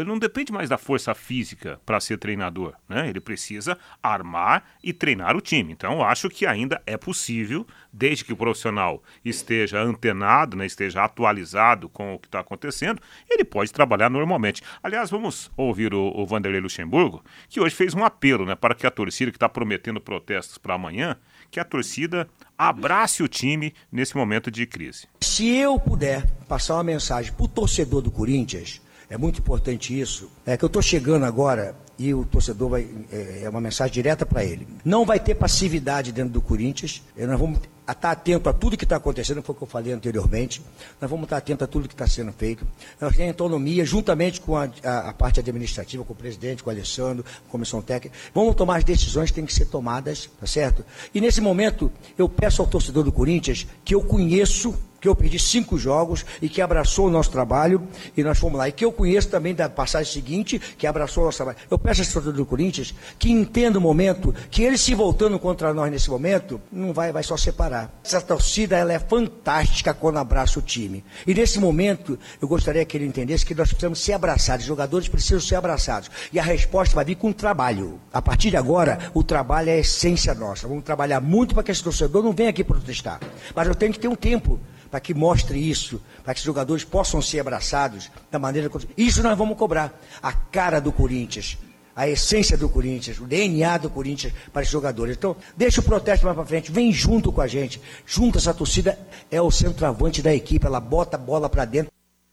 ele não depende mais da força física para ser treinador, né? Ele precisa armar e treinar o time. Então, acho que ainda é possível, desde que o profissional esteja antenado, né, esteja atualizado com o que está acontecendo, ele pode trabalhar normalmente. Aliás, vamos ouvir o, o Vanderlei Luxemburgo, que hoje fez um apelo, né, para que a torcida que está prometendo protestos para amanhã, que a torcida abrace o time nesse momento de crise. Se eu puder passar uma mensagem para o torcedor do Corinthians, é muito importante isso, é que eu estou chegando agora e o torcedor vai. É, é uma mensagem direta para ele. Não vai ter passividade dentro do Corinthians. Nós vamos estar tá atento a tudo que está acontecendo, foi o que eu falei anteriormente. Nós vamos estar tá atento a tudo que está sendo feito. Nós temos autonomia, juntamente com a, a, a, parte administrativa, com o presidente, com o Alessandro, com a comissão técnica. Vamos tomar as decisões que têm que ser tomadas, tá certo? E nesse momento, eu peço ao torcedor do Corinthians que eu conheço que eu perdi cinco jogos e que abraçou o nosso trabalho e nós fomos lá. E que eu conheço também da passagem seguinte, que abraçou o nosso trabalho. Eu peço a torcedor do Corinthians que entenda o momento, que ele se voltando contra nós nesse momento, não vai, vai só separar. Essa torcida ela é fantástica quando abraça o time. E nesse momento, eu gostaria que ele entendesse que nós precisamos ser abraçados, os jogadores precisam ser abraçados. E a resposta vai vir com o trabalho. A partir de agora, o trabalho é a essência nossa. Vamos trabalhar muito para que esse torcedor não venha aqui protestar. Mas eu tenho que ter um tempo para que mostre isso, para que os jogadores possam ser abraçados da maneira que. Isso nós vamos cobrar. A cara do Corinthians, a essência do Corinthians, o DNA do Corinthians para os jogadores. Então, deixa o protesto mais para frente, vem junto com a gente. Junto essa torcida é o centroavante da equipe, ela bota a bola para dentro.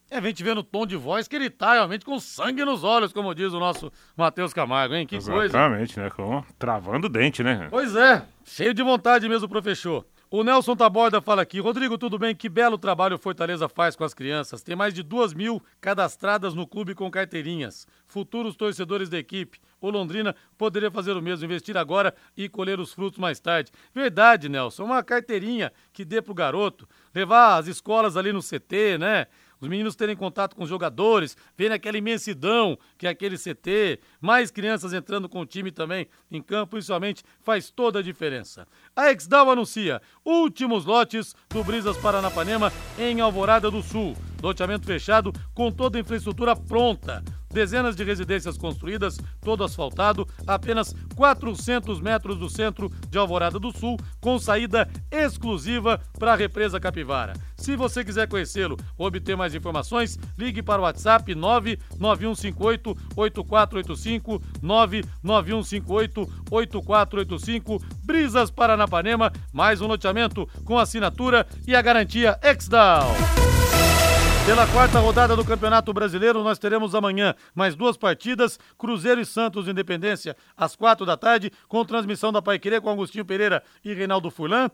É, vem te ver no tom de voz que ele tá realmente com sangue nos olhos, como diz o nosso Matheus Camargo, hein? Que Exatamente, coisa. Exatamente, né? Com, travando o dente, né? Pois é, cheio de vontade mesmo, professor. O Nelson Taborda fala aqui, Rodrigo, tudo bem? Que belo trabalho o Fortaleza faz com as crianças. Tem mais de duas mil cadastradas no clube com carteirinhas. Futuros torcedores da equipe. O Londrina poderia fazer o mesmo, investir agora e colher os frutos mais tarde. Verdade, Nelson, uma carteirinha que dê pro garoto, levar as escolas ali no CT, né? Os meninos terem contato com os jogadores, verem aquela imensidão que é aquele CT, mais crianças entrando com o time também em campo, isso somente faz toda a diferença. A Exdal anuncia últimos lotes do Brisas Paranapanema em Alvorada do Sul. Loteamento fechado com toda a infraestrutura pronta dezenas de residências construídas, todo asfaltado, apenas 400 metros do centro de Alvorada do Sul, com saída exclusiva para a represa Capivara. Se você quiser conhecê-lo ou obter mais informações, ligue para o WhatsApp 99158 8485 99158 8485 Brisas Paranapanema, mais um loteamento com assinatura e a garantia Exdal. Pela quarta rodada do Campeonato Brasileiro, nós teremos amanhã mais duas partidas: Cruzeiro e Santos Independência, às quatro da tarde, com transmissão da Paiquerê com Agostinho Pereira e Reinaldo Furlan.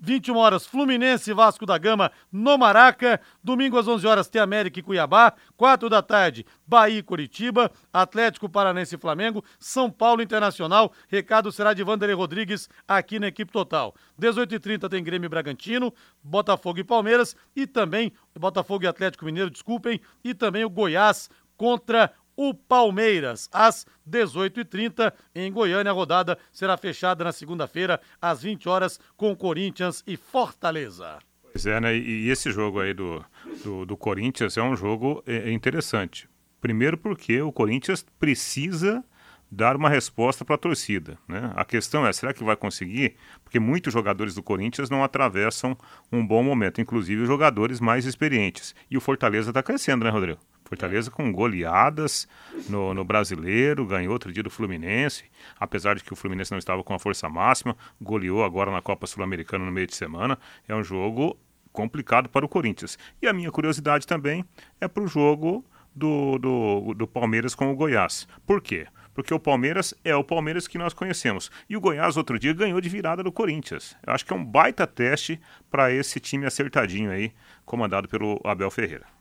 21 horas, Fluminense e Vasco da Gama no Maraca. Domingo às 11 horas tem América e Cuiabá. 4 da tarde, Bahia e Curitiba. Atlético Paranense e Flamengo. São Paulo Internacional. Recado será de Vanderlei Rodrigues aqui na equipe total. 18h30 tem Grêmio e Bragantino, Botafogo e Palmeiras. E também Botafogo e Atlético Mineiro, desculpem. E também o Goiás contra o Palmeiras, às 18h30 em Goiânia. A rodada será fechada na segunda-feira, às 20 horas, com Corinthians e Fortaleza. Pois é, né? E esse jogo aí do, do, do Corinthians é um jogo é, é interessante. Primeiro porque o Corinthians precisa dar uma resposta para a torcida. Né? A questão é, será que vai conseguir? Porque muitos jogadores do Corinthians não atravessam um bom momento, inclusive os jogadores mais experientes. E o Fortaleza está crescendo, né, Rodrigo? Fortaleza com goleadas no, no, brasileiro, ganhou outro dia do Fluminense, apesar de que o Fluminense não estava com a força máxima, goleou agora na Copa Sul-Americana no meio de semana. É um jogo complicado para o Corinthians. E a minha curiosidade também é para o jogo do, do, do Palmeiras com o Goiás. Por quê? porque o Palmeiras é o Palmeiras que nós conhecemos. E o Goiás, outro dia, ganhou de virada do Corinthians. Eu acho que é um baita teste para esse time acertadinho aí, comandado pelo Abel Ferreira.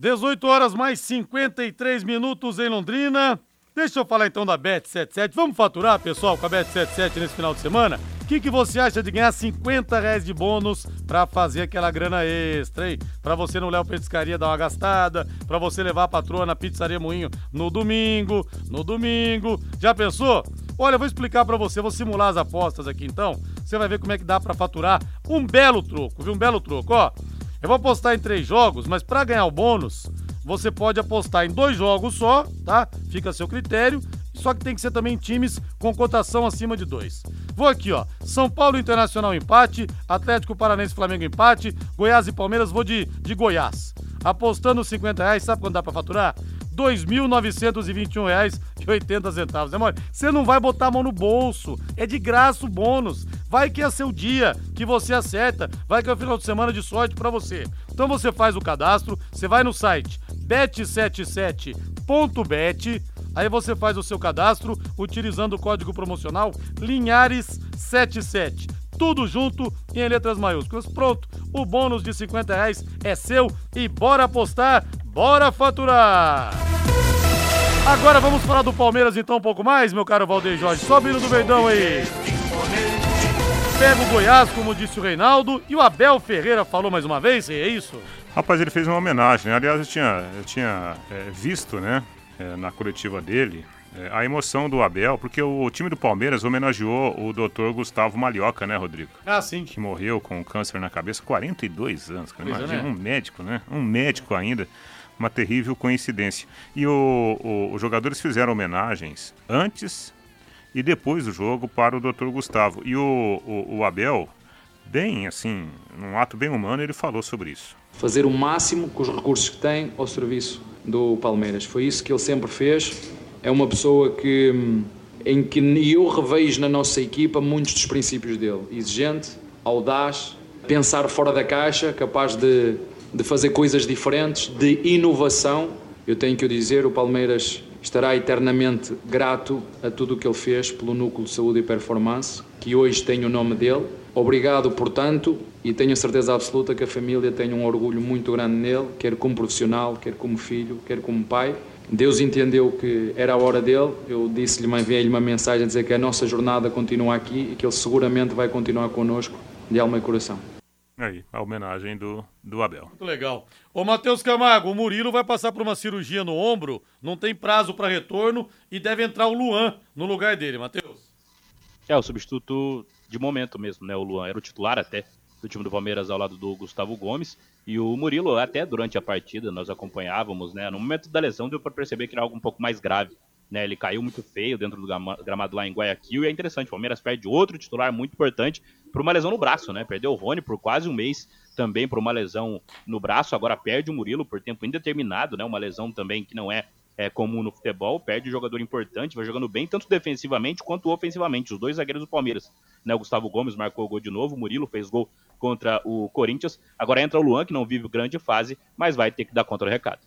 18 horas mais 53 minutos em Londrina. Deixa eu falar então da Bet77. Vamos faturar, pessoal, com a Bet77 nesse final de semana? que, que você acha de ganhar 50 reais de bônus para fazer aquela grana extra, hein? Pra você no Léo Petiscaria dar uma gastada, para você levar a patroa na Pizzaria Moinho no domingo, no domingo. Já pensou? Olha, eu vou explicar para você, vou simular as apostas aqui então. Você vai ver como é que dá para faturar um belo troco, viu? Um belo troco, ó. Eu vou apostar em três jogos, mas para ganhar o bônus, você pode apostar em dois jogos só, tá? Fica a seu critério só que tem que ser também times com cotação acima de dois. Vou aqui, ó. São Paulo Internacional empate, Atlético Paranense Flamengo empate, Goiás e Palmeiras vou de, de Goiás. Apostando 50 reais, sabe quando dá pra faturar? R$ 2.921,80, né, mano? Você não vai botar a mão no bolso, é de graça o bônus. Vai que é seu dia, que você acerta, vai que é o final de semana de sorte para você. Então você faz o cadastro, você vai no site bet77.bet Aí você faz o seu cadastro utilizando o código promocional Linhares77. Tudo junto em letras maiúsculas. Pronto, o bônus de 50 reais é seu e bora apostar, bora faturar! Agora vamos falar do Palmeiras então um pouco mais, meu caro Valdeir Jorge. Sobe do Verdão aí. Pega o Goiás, como disse o Reinaldo, e o Abel Ferreira falou mais uma vez, é isso? Rapaz, ele fez uma homenagem, né? Aliás, eu tinha, eu tinha é, visto, né? é, na coletiva dele a emoção do Abel, porque o, o, time do Palmeiras homenageou o doutor Gustavo Malhoca, né, Rodrigo? Ah, sim. Que morreu com câncer na cabeça, 42 anos. Cara. Imagina, é, né? um médico, né? Um médico ainda. Uma terrível coincidência. E o, o, os jogadores fizeram homenagens antes e depois do jogo para o doutor Gustavo. E o Abel, bem assim, num ato bem humano, ele falou sobre isso. Fazer o máximo com os recursos que tem ao serviço do Palmeiras. Foi isso que ele sempre fez. É uma pessoa que em que eu revejo na nossa equipa muitos dos princípios dele. Exigente, audaz, pensar fora da caixa, capaz de, de fazer coisas diferentes, de inovação. Eu tenho que o dizer, o Palmeiras estará eternamente grato a tudo o que ele fez pelo Núcleo de Saúde e Performance, que hoje tem o nome dele. Obrigado, portanto, e tenho certeza absoluta que a família tem um orgulho muito grande nele, quer como profissional, quer como filho, quer como pai. Deus entendeu que era a hora dele. Eu disse-lhe, enviei-lhe uma mensagem a dizer que a nossa jornada continua aqui e que ele seguramente vai continuar connosco de alma e coração. Aí, a homenagem do, do Abel. Muito legal. Ô, Matheus Camargo, o Murilo vai passar por uma cirurgia no ombro, não tem prazo para retorno e deve entrar o Luan no lugar dele, Matheus. É, o substituto de momento mesmo, né? O Luan era o titular até do time do Palmeiras ao lado do Gustavo Gomes. E o Murilo, até durante a partida, nós acompanhávamos, né? No momento da lesão, deu para perceber que era algo um pouco mais grave. Né, ele caiu muito feio dentro do gramado lá em Guayaquil e é interessante, o Palmeiras perde outro titular muito importante por uma lesão no braço, né? Perdeu o Rony por quase um mês também por uma lesão no braço, agora perde o Murilo por tempo indeterminado, né? Uma lesão também que não é é, comum no futebol, perde um jogador importante, vai jogando bem, tanto defensivamente quanto ofensivamente. Os dois zagueiros do Palmeiras. Né, o Gustavo Gomes marcou o gol de novo, o Murilo fez gol contra o Corinthians. Agora entra o Luan, que não vive grande fase, mas vai ter que dar conta do recado.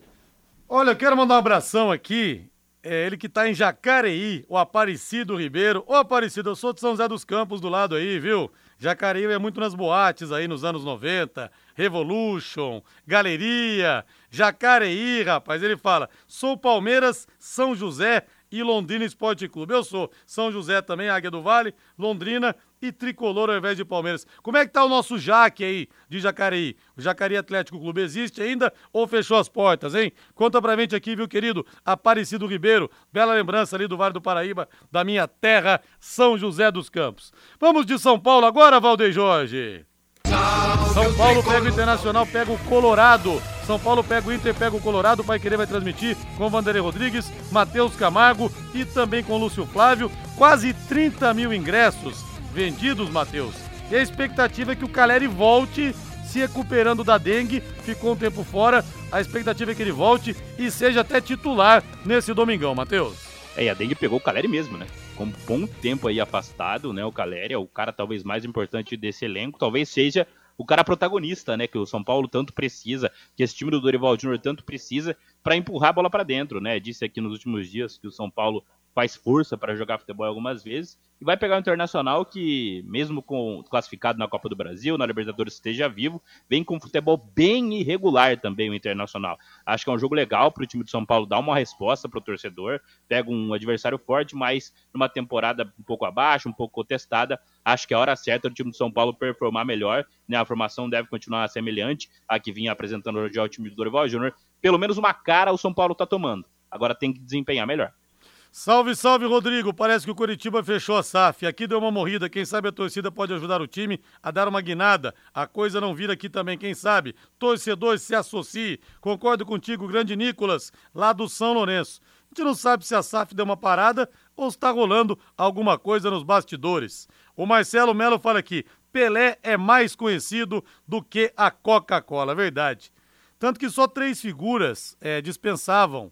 Olha, eu quero mandar um abração aqui. É ele que tá em Jacareí, o Aparecido Ribeiro. Ô Aparecido, eu sou de São José dos Campos do lado aí, viu? Jacareí é muito nas boates aí nos anos 90, Revolution, Galeria, Jacareí, rapaz. Ele fala: sou Palmeiras, São José e Londrina Esporte Clube. Eu sou São José também, Águia do Vale, Londrina e Tricolor ao invés de Palmeiras. Como é que tá o nosso Jaque aí de Jacareí? O Jacareí Atlético Clube existe ainda ou fechou as portas, hein? Conta pra gente aqui, viu, querido? Aparecido Ribeiro, bela lembrança ali do Vale do Paraíba, da minha terra, São José dos Campos. Vamos de São Paulo agora, Valdeir Jorge. São Paulo pega o Internacional, pega o Colorado São Paulo pega o Inter, pega o Colorado. O Pai Querer vai transmitir com Vanderlei Rodrigues, Matheus Camargo e também com Lúcio Flávio. Quase 30 mil ingressos vendidos, Matheus. E a expectativa é que o Caleri volte se recuperando da dengue, ficou um tempo fora. A expectativa é que ele volte e seja até titular nesse domingão, Matheus. É, e a dengue pegou o Caleri mesmo, né? Com um bom tempo aí afastado, né? O Caleri é o cara talvez mais importante desse elenco, talvez seja o cara protagonista, né? Que o São Paulo tanto precisa, que esse time do Dorival Júnior tanto precisa para empurrar a bola para dentro, né? Disse aqui nos últimos dias que o São Paulo faz força para jogar futebol algumas vezes e vai pegar o Internacional que, mesmo com classificado na Copa do Brasil, na Libertadores esteja vivo, vem com futebol bem irregular também o Internacional. Acho que é um jogo legal para o time de São Paulo dar uma resposta para o torcedor. Pega um adversário forte, mas numa temporada um pouco abaixo, um pouco contestada, acho que é a hora certa do time de São Paulo performar melhor. Né? A formação deve continuar semelhante à que vinha apresentando já o time do Dorival Júnior. Pelo menos uma cara o São Paulo está tomando. Agora tem que desempenhar melhor. Salve, salve, Rodrigo. Parece que o Curitiba fechou a SAF. Aqui deu uma morrida. Quem sabe a torcida pode ajudar o time a dar uma guinada. A coisa não vira aqui também, quem sabe? Torcedor se associe. Concordo contigo, grande Nicolas, lá do São Lourenço. A gente não sabe se a SAF deu uma parada ou está rolando alguma coisa nos bastidores. O Marcelo Melo fala aqui: Pelé é mais conhecido do que a Coca-Cola. Verdade. Tanto que só três figuras é, dispensavam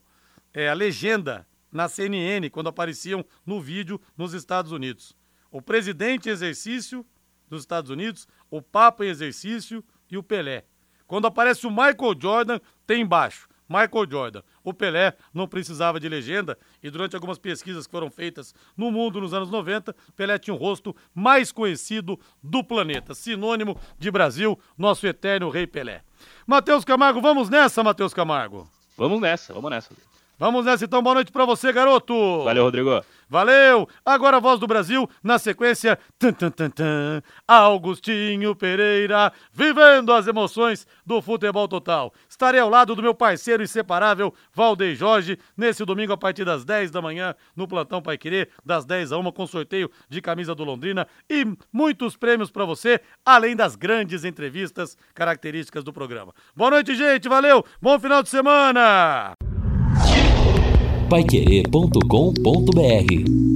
é, a legenda na CNN quando apareciam no vídeo nos Estados Unidos. O presidente em exercício dos Estados Unidos, o Papa em exercício e o Pelé. Quando aparece o Michael Jordan, tem embaixo. Michael Jordan. O Pelé não precisava de legenda e durante algumas pesquisas que foram feitas no mundo nos anos 90, Pelé tinha o rosto mais conhecido do planeta, sinônimo de Brasil, nosso eterno rei Pelé. Matheus Camargo, vamos nessa, Matheus Camargo? Vamos nessa, vamos nessa. Vamos nessa então, boa noite pra você, garoto. Valeu, Rodrigo. Valeu! Agora a voz do Brasil, na sequência, tan, tan, tan, tan, Augustinho Pereira, vivendo as emoções do futebol total. Estarei ao lado do meu parceiro inseparável, Valdeir Jorge, nesse domingo a partir das 10 da manhã, no Plantão Pai Querer, das 10 a 1, com sorteio de camisa do Londrina e muitos prêmios para você, além das grandes entrevistas características do programa. Boa noite, gente, valeu, bom final de semana! paiquerê.com.br